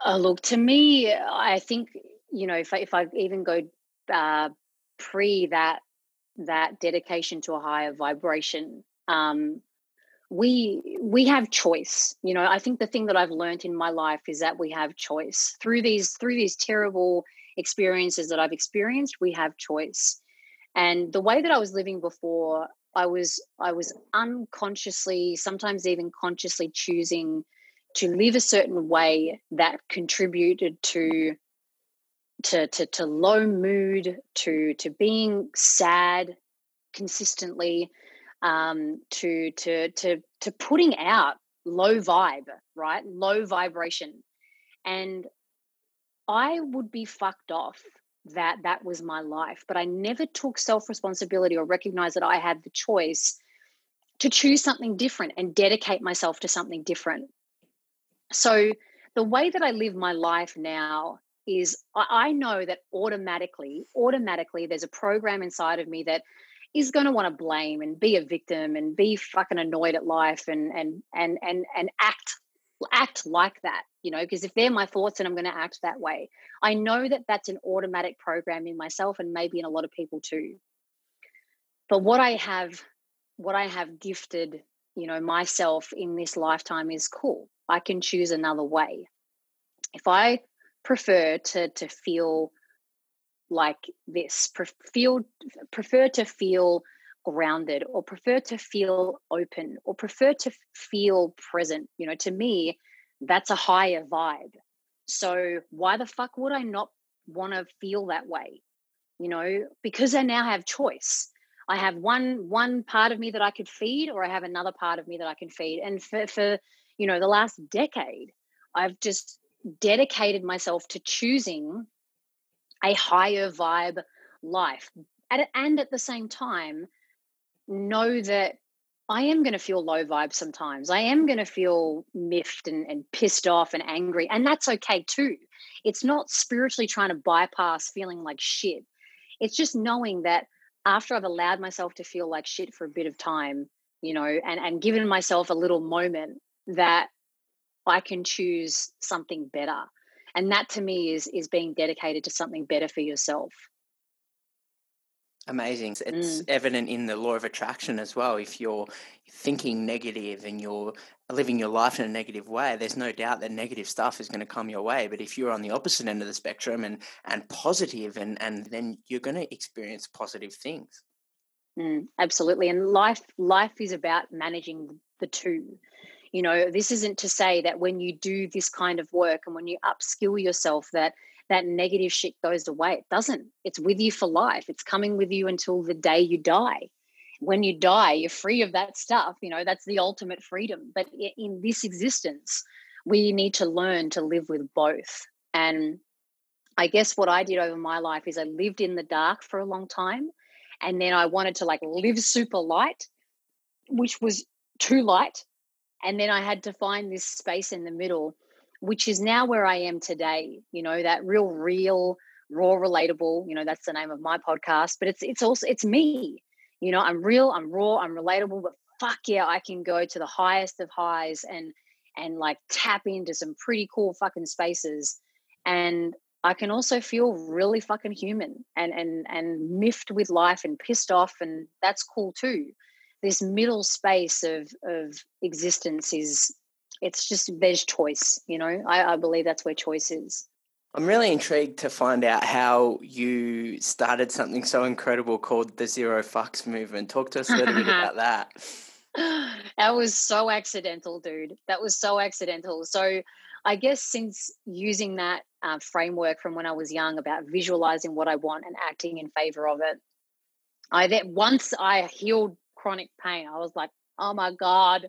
Uh, look, to me, I think, you know, if I, if I even go uh, pre that, that dedication to a higher vibration, um, we we have choice. You know i think the thing that i've learned in my life is that we have choice. Through these through these terrible experiences that i've experienced we have choice. And the way that i was living before I was I was unconsciously, sometimes even consciously choosing to live a certain way that contributed to to to, to low mood, to to being sad consistently, um, to to to to putting out low vibe, right? Low vibration. And I would be fucked off that that was my life, but I never took self responsibility or recognized that I had the choice to choose something different and dedicate myself to something different. So, the way that I live my life now is I know that automatically, automatically, there's a program inside of me that is going to want to blame and be a victim and be fucking annoyed at life and and and and and act act like that you know because if they're my thoughts and i'm going to act that way. I know that that's an automatic program in myself and maybe in a lot of people too. But what i have what i have gifted you know myself in this lifetime is cool. I can choose another way. If i prefer to to feel like this feel prefer to feel grounded or prefer to feel open or prefer to feel present. You know to me that's a higher vibe. So why the fuck would i not want to feel that way? You know because i now have choice. I have one one part of me that i could feed or i have another part of me that i can feed. And for for you know the last decade i've just dedicated myself to choosing a higher vibe life and at the same time know that I am going to feel low vibe sometimes. I am going to feel miffed and, and pissed off and angry. And that's okay too. It's not spiritually trying to bypass feeling like shit. It's just knowing that after I've allowed myself to feel like shit for a bit of time, you know, and, and given myself a little moment that I can choose something better. And that to me is is being dedicated to something better for yourself. Amazing. It's mm. evident in the law of attraction as well. If you're thinking negative and you're living your life in a negative way, there's no doubt that negative stuff is going to come your way. But if you're on the opposite end of the spectrum and and positive, and and then you're going to experience positive things. Mm, absolutely, and life life is about managing the two. You know, this isn't to say that when you do this kind of work and when you upskill yourself that that negative shit goes away. It doesn't. It's with you for life. It's coming with you until the day you die. When you die, you're free of that stuff. You know, that's the ultimate freedom. But in this existence, we need to learn to live with both. And I guess what I did over my life is I lived in the dark for a long time. And then I wanted to like live super light, which was too light. And then I had to find this space in the middle which is now where I am today. You know, that real, real, raw, relatable. You know, that's the name of my podcast. But it's it's also it's me. You know, I'm real, I'm raw, I'm relatable. But fuck yeah, I can go to the highest of highs and and like tap into some pretty cool fucking spaces. And I can also feel really fucking human and and and miffed with life and pissed off, and that's cool too. This middle space of of existence is it's just there's choice you know I, I believe that's where choice is I'm really intrigued to find out how you started something so incredible called the Zero Fucks movement. Talk to us a little bit about that. That was so accidental, dude. That was so accidental. So, I guess since using that uh, framework from when I was young about visualizing what I want and acting in favor of it, I then once I healed chronic pain, I was like, oh my God,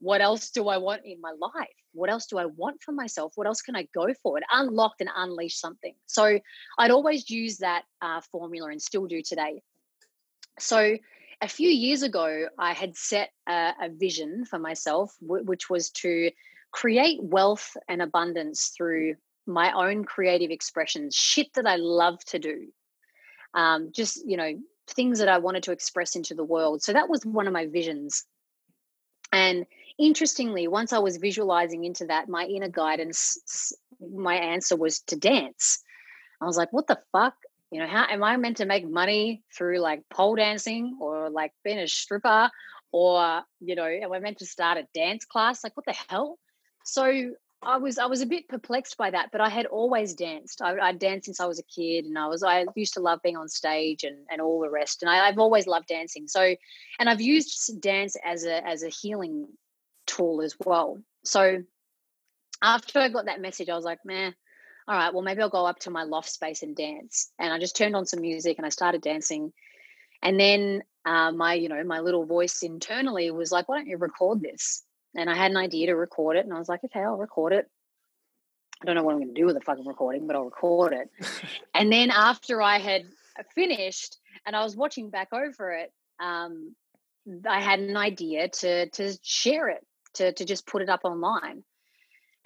what else do I want in my life? What else do I want for myself? What else can I go for? It unlocked and unleashed something. So I'd always use that uh, formula and still do today. So a few years ago, I had set a, a vision for myself, w- which was to create wealth and abundance through my own creative expressions, shit that I love to do. Um, just, you know, things that I wanted to express into the world. So that was one of my visions. And interestingly, once I was visualizing into that, my inner guidance, my answer was to dance. I was like, what the fuck? You know, how am I meant to make money through like pole dancing or like being a stripper? Or, you know, am I meant to start a dance class? Like, what the hell? So I was I was a bit perplexed by that, but I had always danced. I, I danced since I was a kid, and I was I used to love being on stage and and all the rest. And I, I've always loved dancing. So, and I've used dance as a as a healing tool as well. So, after I got that message, I was like, man, all right, well maybe I'll go up to my loft space and dance. And I just turned on some music and I started dancing. And then uh, my you know my little voice internally was like, why don't you record this? And I had an idea to record it, and I was like, okay, I'll record it. I don't know what I'm going to do with the fucking recording, but I'll record it. and then after I had finished and I was watching back over it, um, I had an idea to to share it, to to just put it up online.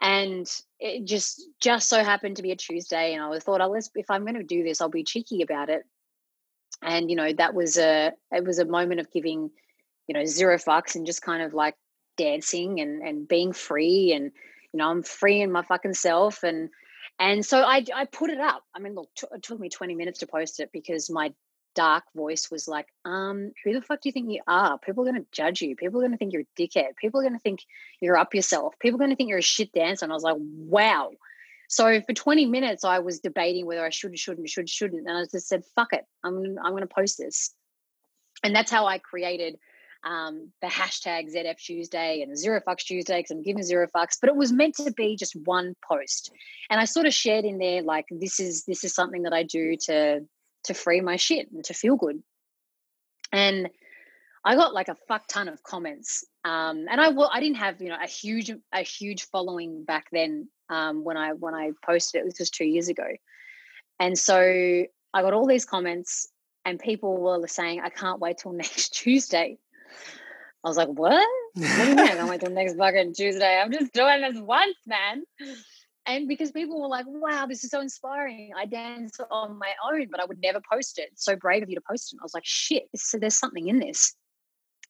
And it just just so happened to be a Tuesday, and I thought, oh, let's if I'm going to do this, I'll be cheeky about it. And you know, that was a it was a moment of giving, you know, zero fucks and just kind of like dancing and and being free and you know I'm free in my fucking self and and so I I put it up. I mean, look, t- it took me 20 minutes to post it because my dark voice was like, um, who the fuck do you think you are? People are going to judge you. People are going to think you're a dickhead. People are going to think you're up yourself. People are going to think you're a shit dancer. And I was like, wow. So for 20 minutes, I was debating whether I should, shouldn't, should, shouldn't. And I just said, fuck it. I'm, I'm going to post this. And that's how I created um, the hashtag ZF Tuesday and Zero Fucks Tuesday because I'm giving zero fucks, but it was meant to be just one post. And I sort of shared in there like this is this is something that I do to to free my shit and to feel good. And I got like a fuck ton of comments. Um, and I I didn't have, you know, a huge a huge following back then um, when I when I posted it. This was two years ago. And so I got all these comments and people were saying, I can't wait till next Tuesday I was like, what? What do you mean I can't the next fucking Tuesday? I'm just doing this once, man. And because people were like, wow, this is so inspiring. I dance on my own, but I would never post it. So brave of you to post it. I was like, shit, so there's something in this.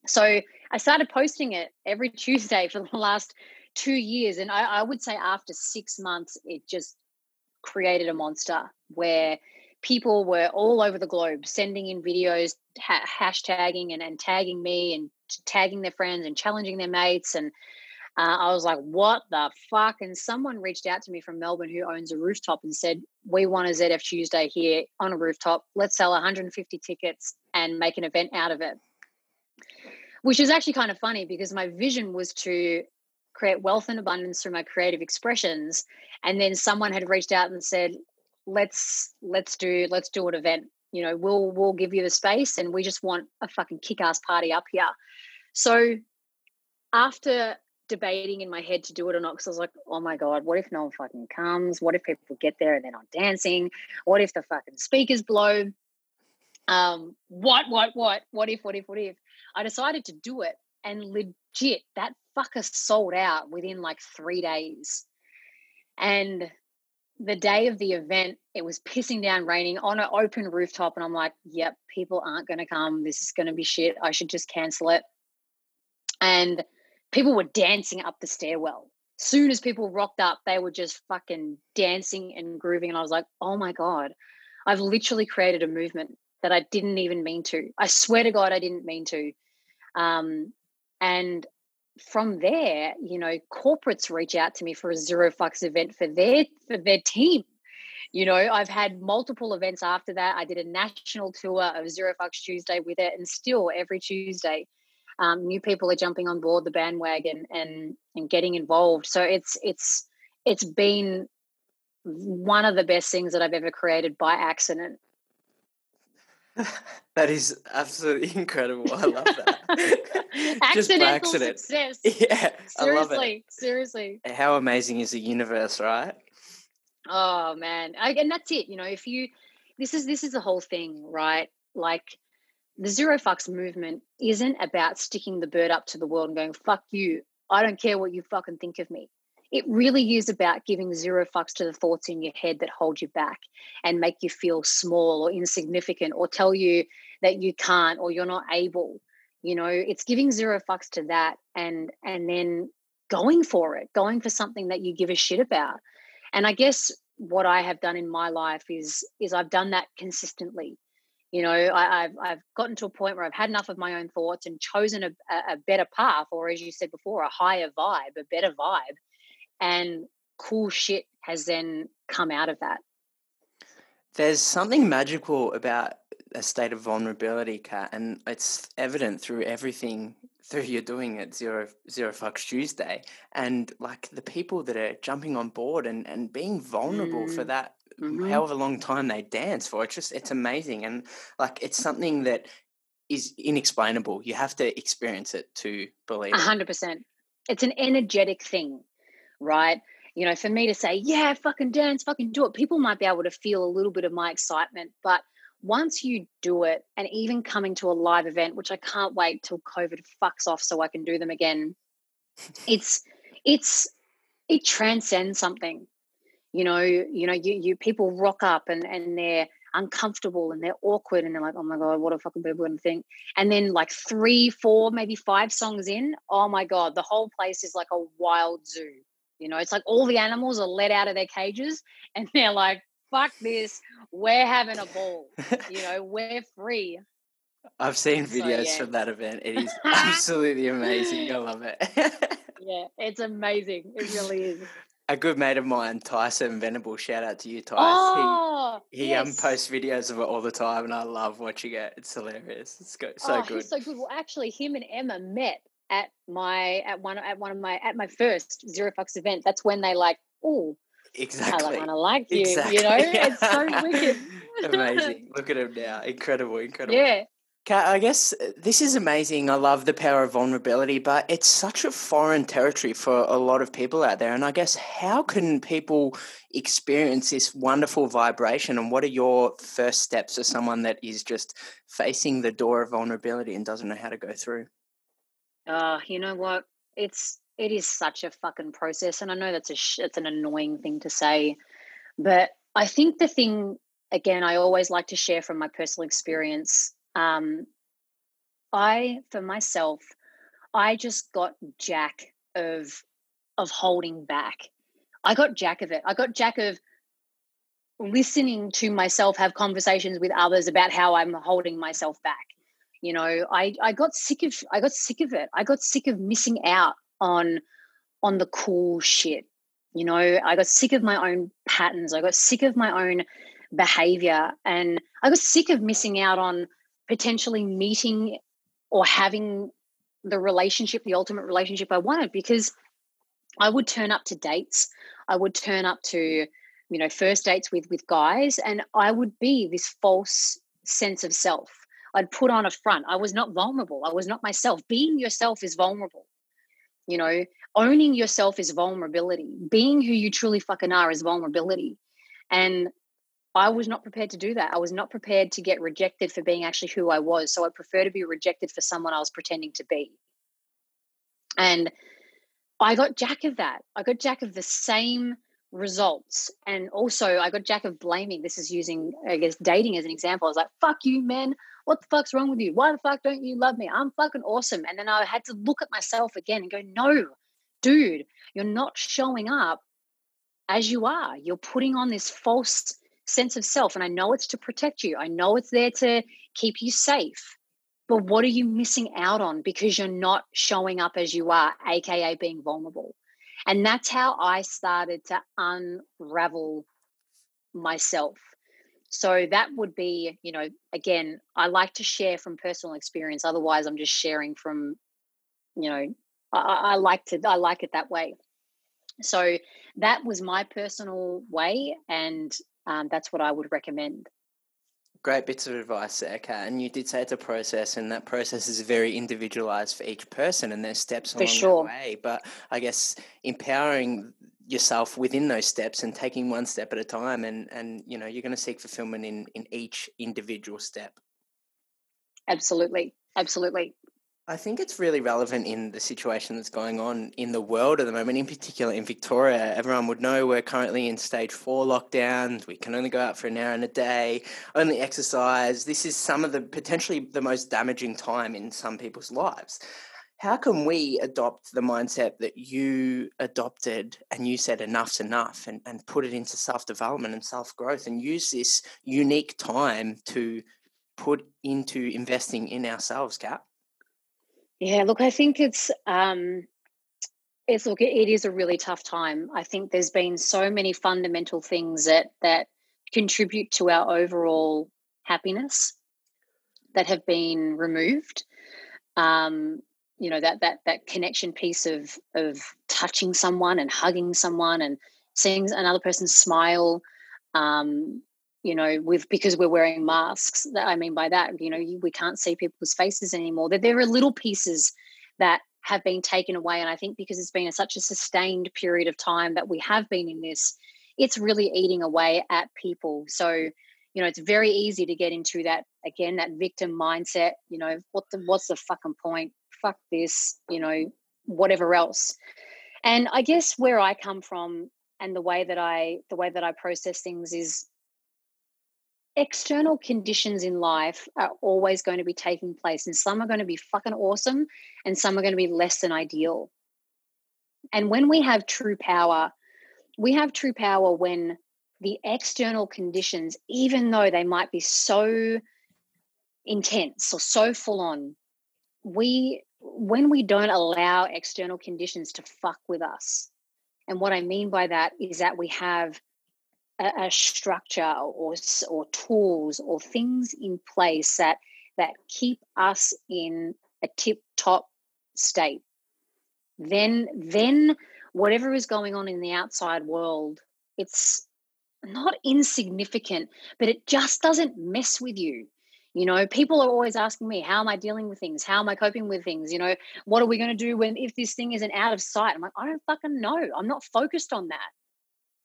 So I started posting it every Tuesday for the last two years. And I, I would say after six months, it just created a monster where people were all over the globe sending in videos, ha- hashtagging and, and tagging me and tagging their friends and challenging their mates. And uh, I was like, what the fuck? And someone reached out to me from Melbourne who owns a rooftop and said, we want a ZF Tuesday here on a rooftop. Let's sell 150 tickets and make an event out of it. Which is actually kind of funny because my vision was to create wealth and abundance through my creative expressions. And then someone had reached out and said, let's let's do let's do an event you know we'll we'll give you the space and we just want a fucking kick-ass party up here. So after debating in my head to do it or not because i was like oh my god what if no one fucking comes? What if people get there and they're not dancing? What if the fucking speakers blow? Um what what what? What if what if what if? I decided to do it and legit that fucker sold out within like three days. And the day of the event, it was pissing down raining on an open rooftop. And I'm like, yep, people aren't going to come. This is going to be shit. I should just cancel it. And people were dancing up the stairwell. Soon as people rocked up, they were just fucking dancing and grooving. And I was like, oh my God, I've literally created a movement that I didn't even mean to. I swear to God, I didn't mean to. Um, and from there, you know, corporates reach out to me for a zero fucks event for their for their team. You know, I've had multiple events after that. I did a national tour of Zero Fucks Tuesday with it, and still every Tuesday, um, new people are jumping on board the bandwagon and and getting involved. So it's it's it's been one of the best things that I've ever created by accident. that is absolutely incredible. I love that. Accidental accident. success. Yeah, seriously, seriously. How amazing is the universe, right? Oh man, I, and that's it. You know, if you, this is this is the whole thing, right? Like the zero fucks movement isn't about sticking the bird up to the world and going fuck you. I don't care what you fucking think of me. It really is about giving zero fucks to the thoughts in your head that hold you back and make you feel small or insignificant or tell you that you can't or you're not able you know? It's giving zero fucks to that and and then going for it going for something that you give a shit about. And i guess what i have done in my life is is i've done that consistently. You know I, have I've gotten to a point where i've had enough of my own thoughts and chosen a, a better path or as you said before a higher vibe a better vibe and cool shit has then come out of that. There's something magical about a state of vulnerability, Kat, and it's evident through everything through you're doing at Zero Zero Fucks Tuesday, and like the people that are jumping on board and and being vulnerable mm. for that mm-hmm. however long time they dance for. It's just it's amazing, and like it's something that is inexplainable. You have to experience it to believe. A hundred percent. It's an energetic thing, right? You know, for me to say, yeah, fucking dance, fucking do it, people might be able to feel a little bit of my excitement, but once you do it, and even coming to a live event, which I can't wait till COVID fucks off so I can do them again, it's it's it transcends something. You know, you know, you you people rock up and and they're uncomfortable and they're awkward and they're like, oh my god, what a fucking people gonna think? And then like three, four, maybe five songs in, oh my god, the whole place is like a wild zoo. You know, it's like all the animals are let out of their cages and they're like, fuck this, we're having a ball. you know, we're free. I've seen videos so, yeah. from that event. It is absolutely amazing. I love it. yeah, it's amazing. It really is a good mate of mine, Tyson Venable. Shout out to you, Tyson. Oh, he he um, yes. um, posts videos of it all the time, and I love watching it. It's hilarious. It's go, so oh, good. So good. Well, actually, him and Emma met at my at one at one of my at my first Zero Fucks event. That's when they like, oh, exactly. I want to like you. Exactly. You know, it's so wicked. Amazing. Look at him now. Incredible. Incredible. Yeah. I guess uh, this is amazing. I love the power of vulnerability, but it's such a foreign territory for a lot of people out there. And I guess how can people experience this wonderful vibration? And what are your first steps for someone that is just facing the door of vulnerability and doesn't know how to go through? You know what? It's it is such a fucking process, and I know that's a sh- it's an annoying thing to say, but I think the thing again I always like to share from my personal experience um, I, for myself, I just got jack of of holding back. I got jack of it. I got jack of listening to myself have conversations with others about how I'm holding myself back. You know, I I got sick of I got sick of it. I got sick of missing out on on the cool shit. You know, I got sick of my own patterns. I got sick of my own behavior and I got sick of missing out on potentially meeting or having the relationship, the ultimate relationship I wanted, because I would turn up to dates. I would turn up to, you know, first dates with with guys, and I would be this false sense of self. I'd put on a front. I was not vulnerable. I was not myself. Being yourself is vulnerable. You know, owning yourself is vulnerability. Being who you truly fucking are is vulnerability. And I was not prepared to do that. I was not prepared to get rejected for being actually who I was. So I prefer to be rejected for someone I was pretending to be. And I got jack of that. I got jack of the same results. And also, I got jack of blaming. This is using, I guess, dating as an example. I was like, fuck you, man. What the fuck's wrong with you? Why the fuck don't you love me? I'm fucking awesome. And then I had to look at myself again and go, no, dude, you're not showing up as you are. You're putting on this false sense of self. And I know it's to protect you, I know it's there to keep you safe. But what are you missing out on because you're not showing up as you are, AKA being vulnerable? And that's how I started to unravel myself. So that would be, you know, again, I like to share from personal experience. Otherwise, I'm just sharing from, you know, I, I like to, I like it that way. So that was my personal way. And um, that's what I would recommend. Great bits of advice there, Kat. And you did say it's a process, and that process is very individualized for each person, and there's steps along sure. the way. But I guess empowering yourself within those steps and taking one step at a time, and and you know you're going to seek fulfillment in in each individual step. Absolutely, absolutely. I think it's really relevant in the situation that's going on in the world at the moment, in particular in Victoria. Everyone would know we're currently in stage four lockdowns. We can only go out for an hour and a day, only exercise. This is some of the potentially the most damaging time in some people's lives. How can we adopt the mindset that you adopted and you said enough's enough and, and put it into self development and self growth and use this unique time to put into investing in ourselves, Kat? Yeah, look, I think it's um, it's look it is a really tough time i think there's been so many fundamental things that that contribute to our overall happiness that have been removed um you know that that that connection piece of of touching someone and hugging someone and seeing another person smile um you know with because we're wearing masks that i mean by that you know we can't see people's faces anymore that there are little pieces that have been taken away. And I think because it's been a, such a sustained period of time that we have been in this, it's really eating away at people. So, you know, it's very easy to get into that again, that victim mindset. You know, what the what's the fucking point? Fuck this. You know, whatever else. And I guess where I come from and the way that I the way that I process things is external conditions in life are always going to be taking place, and some are going to be fucking awesome, and some are going to be less than ideal. And when we have true power, we have true power when the external conditions, even though they might be so intense or so full on, we when we don't allow external conditions to fuck with us. And what I mean by that is that we have a, a structure or or tools or things in place that that keep us in a tip top state then then whatever is going on in the outside world it's not insignificant but it just doesn't mess with you you know people are always asking me how am i dealing with things how am i coping with things you know what are we going to do when if this thing isn't out of sight i'm like i don't fucking know i'm not focused on that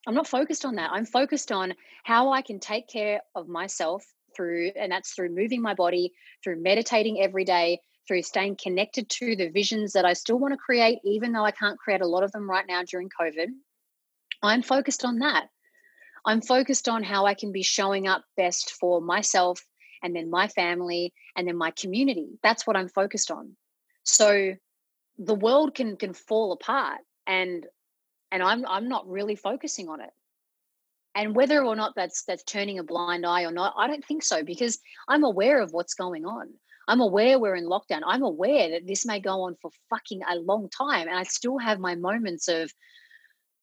I'm not focused on that. I'm focused on how I can take care of myself through, and that's through moving my body, through meditating every day, through staying connected to the visions that I still want to create, even though I can't create a lot of them right now during COVID. I'm focused on that. I'm focused on how I can be showing up best for myself and then my family and then my community. That's what I'm focused on. So the world can can fall apart and and I'm I'm not really focusing on it. And whether or not that's that's turning a blind eye or not, I don't think so because I'm aware of what's going on. I'm aware we're in lockdown. I'm aware that this may go on for fucking a long time. And I still have my moments of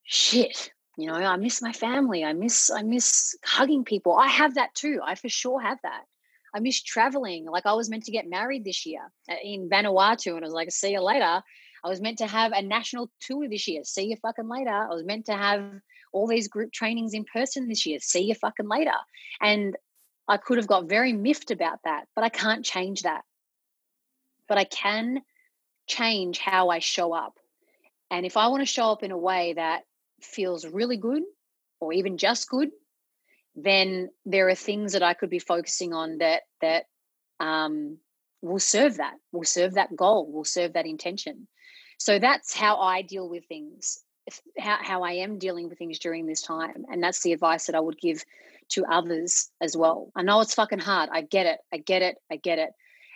shit. You know, I miss my family. I miss I miss hugging people. I have that too. I for sure have that. I miss traveling. Like I was meant to get married this year uh, in Vanuatu, and I was like, see you later. I was meant to have a national tour this year. See you fucking later. I was meant to have all these group trainings in person this year. See you fucking later. And I could have got very miffed about that, but I can't change that. But I can change how I show up. And if I want to show up in a way that feels really good or even just good, then there are things that I could be focusing on that that um, will serve that, will serve that goal, will serve that intention. So that's how I deal with things, how, how I am dealing with things during this time. And that's the advice that I would give to others as well. I know it's fucking hard. I get it. I get it. I get it.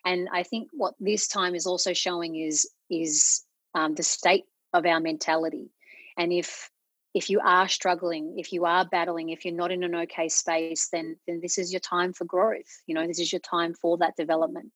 And I think what this time is also showing is is um, the state of our mentality. And if if you are struggling, if you are battling, if you're not in an okay space, then then this is your time for growth. You know, this is your time for that development.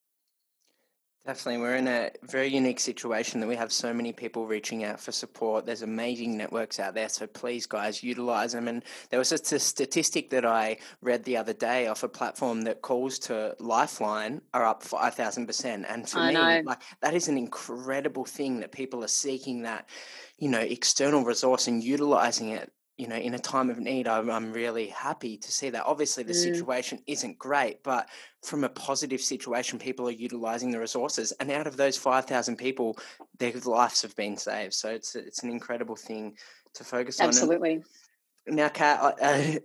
Definitely. We're in a very unique situation that we have so many people reaching out for support. There's amazing networks out there. So please, guys, utilize them. And there was a statistic that I read the other day off a platform that calls to Lifeline are up 5,000%. And for I me, know. like that is an incredible thing that people are seeking that, you know, external resource and utilizing it you know, in a time of need, I'm, I'm really happy to see that. Obviously, the mm. situation isn't great, but from a positive situation, people are utilizing the resources, and out of those five thousand people, their lives have been saved. So it's it's an incredible thing to focus Absolutely. on. Absolutely. Now, Kat, uh,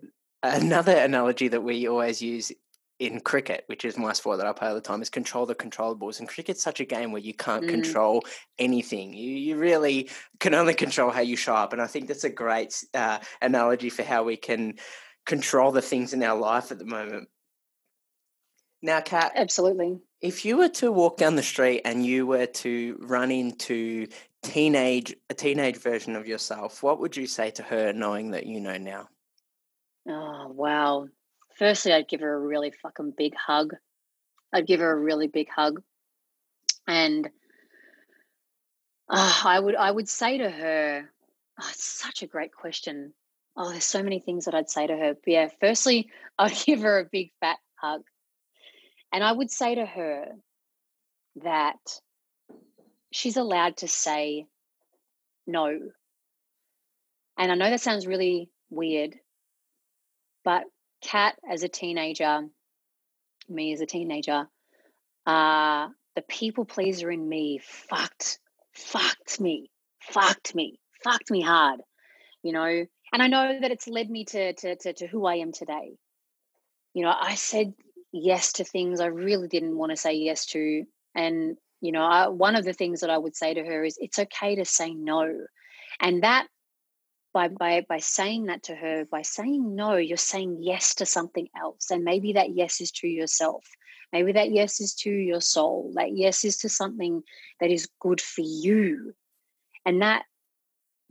another analogy that we always use in cricket, which is my sport that I play all the time, is control the controllables. And cricket's such a game where you can't mm. control anything. You, you really can only control how you show up. And I think that's a great uh, analogy for how we can control the things in our life at the moment. Now, Kat. Absolutely. If you were to walk down the street and you were to run into teenage a teenage version of yourself, what would you say to her knowing that you know now? Oh, wow firstly, I'd give her a really fucking big hug. I'd give her a really big hug. And Uh, I would I would say to her, oh, it's such a great question. Oh, there's so many things that I'd say to her. But yeah, firstly, I'd give her a big fat hug. And I would say to her that she's allowed to say no. And I know that sounds really weird, but Kat as a teenager, me as a teenager, uh, the people pleaser in me fucked, fucked me, fucked me, fucked me hard, you know. And I know that it's led me to, to, to, to who I am today. You know, I said yes to things I really didn't want to say yes to. And, you know, I, one of the things that I would say to her is it's okay to say no. And that by by by saying that to her by saying no you're saying yes to something else and maybe that yes is to yourself. Maybe that yes is to your soul. That yes is to something that is good for you. And that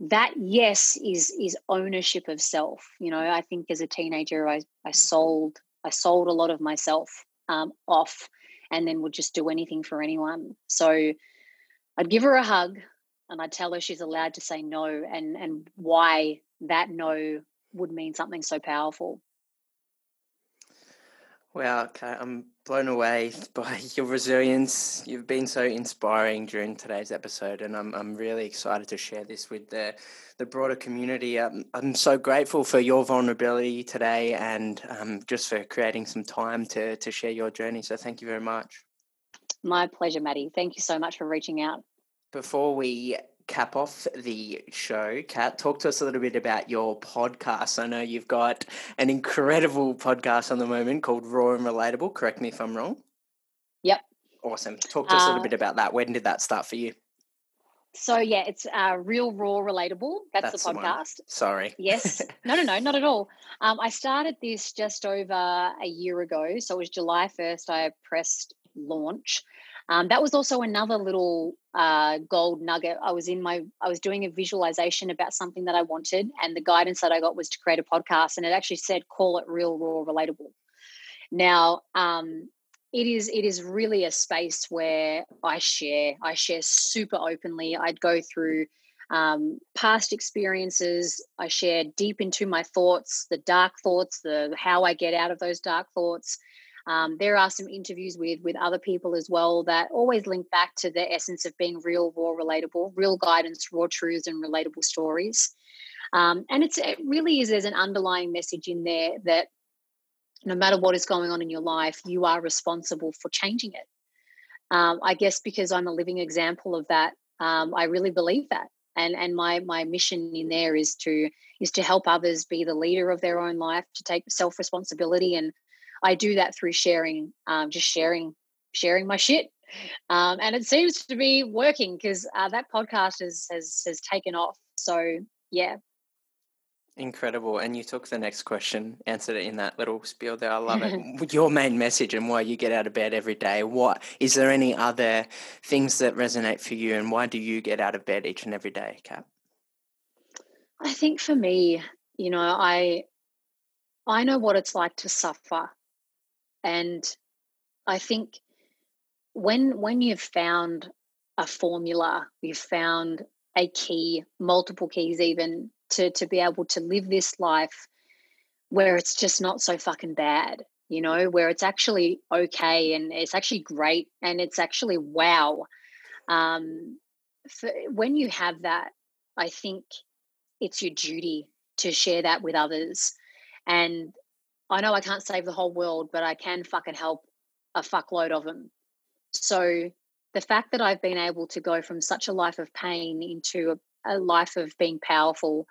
that yes is is ownership of self. You know i think as a teenager i i sold i sold a lot of myself um, off and then would just do anything for anyone. So i'd give her a hug and I tell her she's allowed to say no and and why that no would mean something so powerful. Wow, okay. I'm blown away by your resilience. You've been so inspiring during today's episode, and I'm I'm really excited to share this with the the broader community. Um, I'm so grateful for your vulnerability today, and um, just for creating some time to to share your journey. So thank you very much. My pleasure, Maddie. Thank you so much for reaching out. Before we cap off the show, Kat, talk to us a little bit about your podcast. I know you've got an incredible podcast on the moment called Raw and Relatable. Correct me if I'm wrong. Yep. Awesome. Talk to us uh, a little uh, bit about that. When did that start for you? So yeah, it's uh, real raw relatable. That's, That's the podcast. The Sorry. Yes. No, no, no, not at all. Um, I started this just over a year ago. So it was July first. I pressed launch, um, that was also another little uh, gold nugget. I was in my, I was doing a visualization about something that I wanted, and the guidance that I got was to create a podcast, and it actually said, "Call it real, raw, relatable." Now, um, it is it is really a space where I share. I share super openly. I'd go through um, past experiences. I share deep into my thoughts, the dark thoughts, the how I get out of those dark thoughts. Um, there are some interviews with with other people as well that always link back to the essence of being real, raw, relatable, real guidance, raw truths, and relatable stories. Um, and it's it really is there's an underlying message in there that no matter what is going on in your life, you are responsible for changing it. Um, I guess because I'm a living example of that, um, I really believe that. And and my my mission in there is to is to help others be the leader of their own life, to take self responsibility and I do that through sharing, um, just sharing, sharing my shit. Um, and it seems to be working because uh, that podcast has, has has taken off. So yeah, Incredible. And you took the next question, answered it in that little spiel there. I love it. Your main message and why you get out of bed every day. What is there any other things that resonate for you and why do you get out of bed each and every day, Kat? I think for me, you know, I I know what it's like to suffer and I think when when you've found a formula, you've found a key, multiple keys even to to be able to live this life where it's just not so fucking bad, you know, where it's actually okay and it's actually great and it's actually wow. Um, for, when you have that, I think it's your duty to share that with others. And I know I can't save the whole world, but I can fucking help a fuckload of them. So the fact that I've been able to go from such a life of pain into a, a life of being powerful,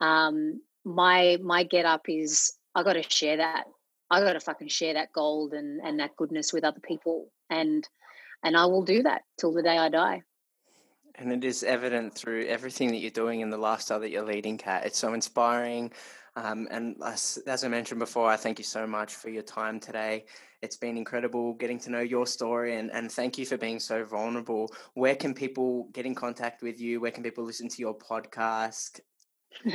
um, my my get up is I got to share that. I got to fucking share that gold and and that goodness with other people, and and I will do that till the day I die. And it is evident through everything that you're doing in the lifestyle that you're leading, Kat. It's so inspiring. Um, and as, as, I mentioned before, I thank you so much for your time today. It's been incredible getting to know your story and, and thank you for being so vulnerable. Where can people get in contact with you? Where can people listen to your podcast? um,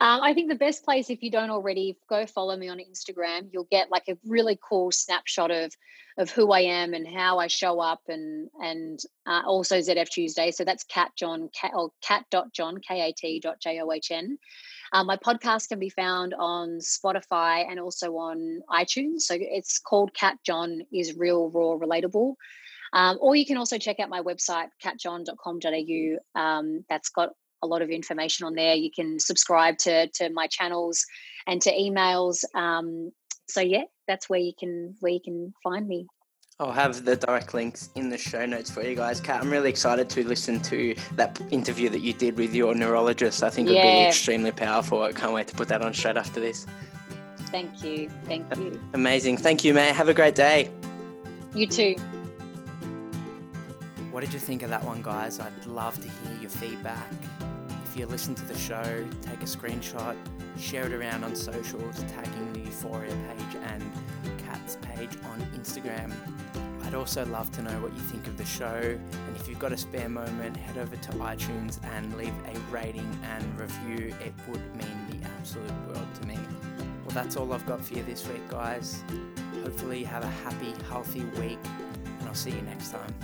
I think the best place, if you don't already, go follow me on Instagram. You'll get like a really cool snapshot of of who I am and how I show up, and and uh, also ZF Tuesday. So that's Kat John Kat or Kat dot John K A T dot J O H N. Um, my podcast can be found on Spotify and also on iTunes. So it's called Kat John is Real Raw Relatable. Um, or you can also check out my website, katjohn.com.au. Um, that's got a lot of information on there. You can subscribe to to my channels and to emails. Um, so yeah, that's where you can where you can find me. I'll have the direct links in the show notes for you guys. Kat, I'm really excited to listen to that interview that you did with your neurologist. I think it would be extremely powerful. I can't wait to put that on straight after this. Thank you. Thank you. Amazing. Thank you, mate. Have a great day. You too. What did you think of that one, guys? I'd love to hear your feedback. If you listen to the show, take a screenshot, share it around on socials, tagging the You4ia page and Kat's page on Instagram. I'd also love to know what you think of the show, and if you've got a spare moment, head over to iTunes and leave a rating and review. It would mean the absolute world to me. Well, that's all I've got for you this week, guys. Hopefully, you have a happy, healthy week, and I'll see you next time.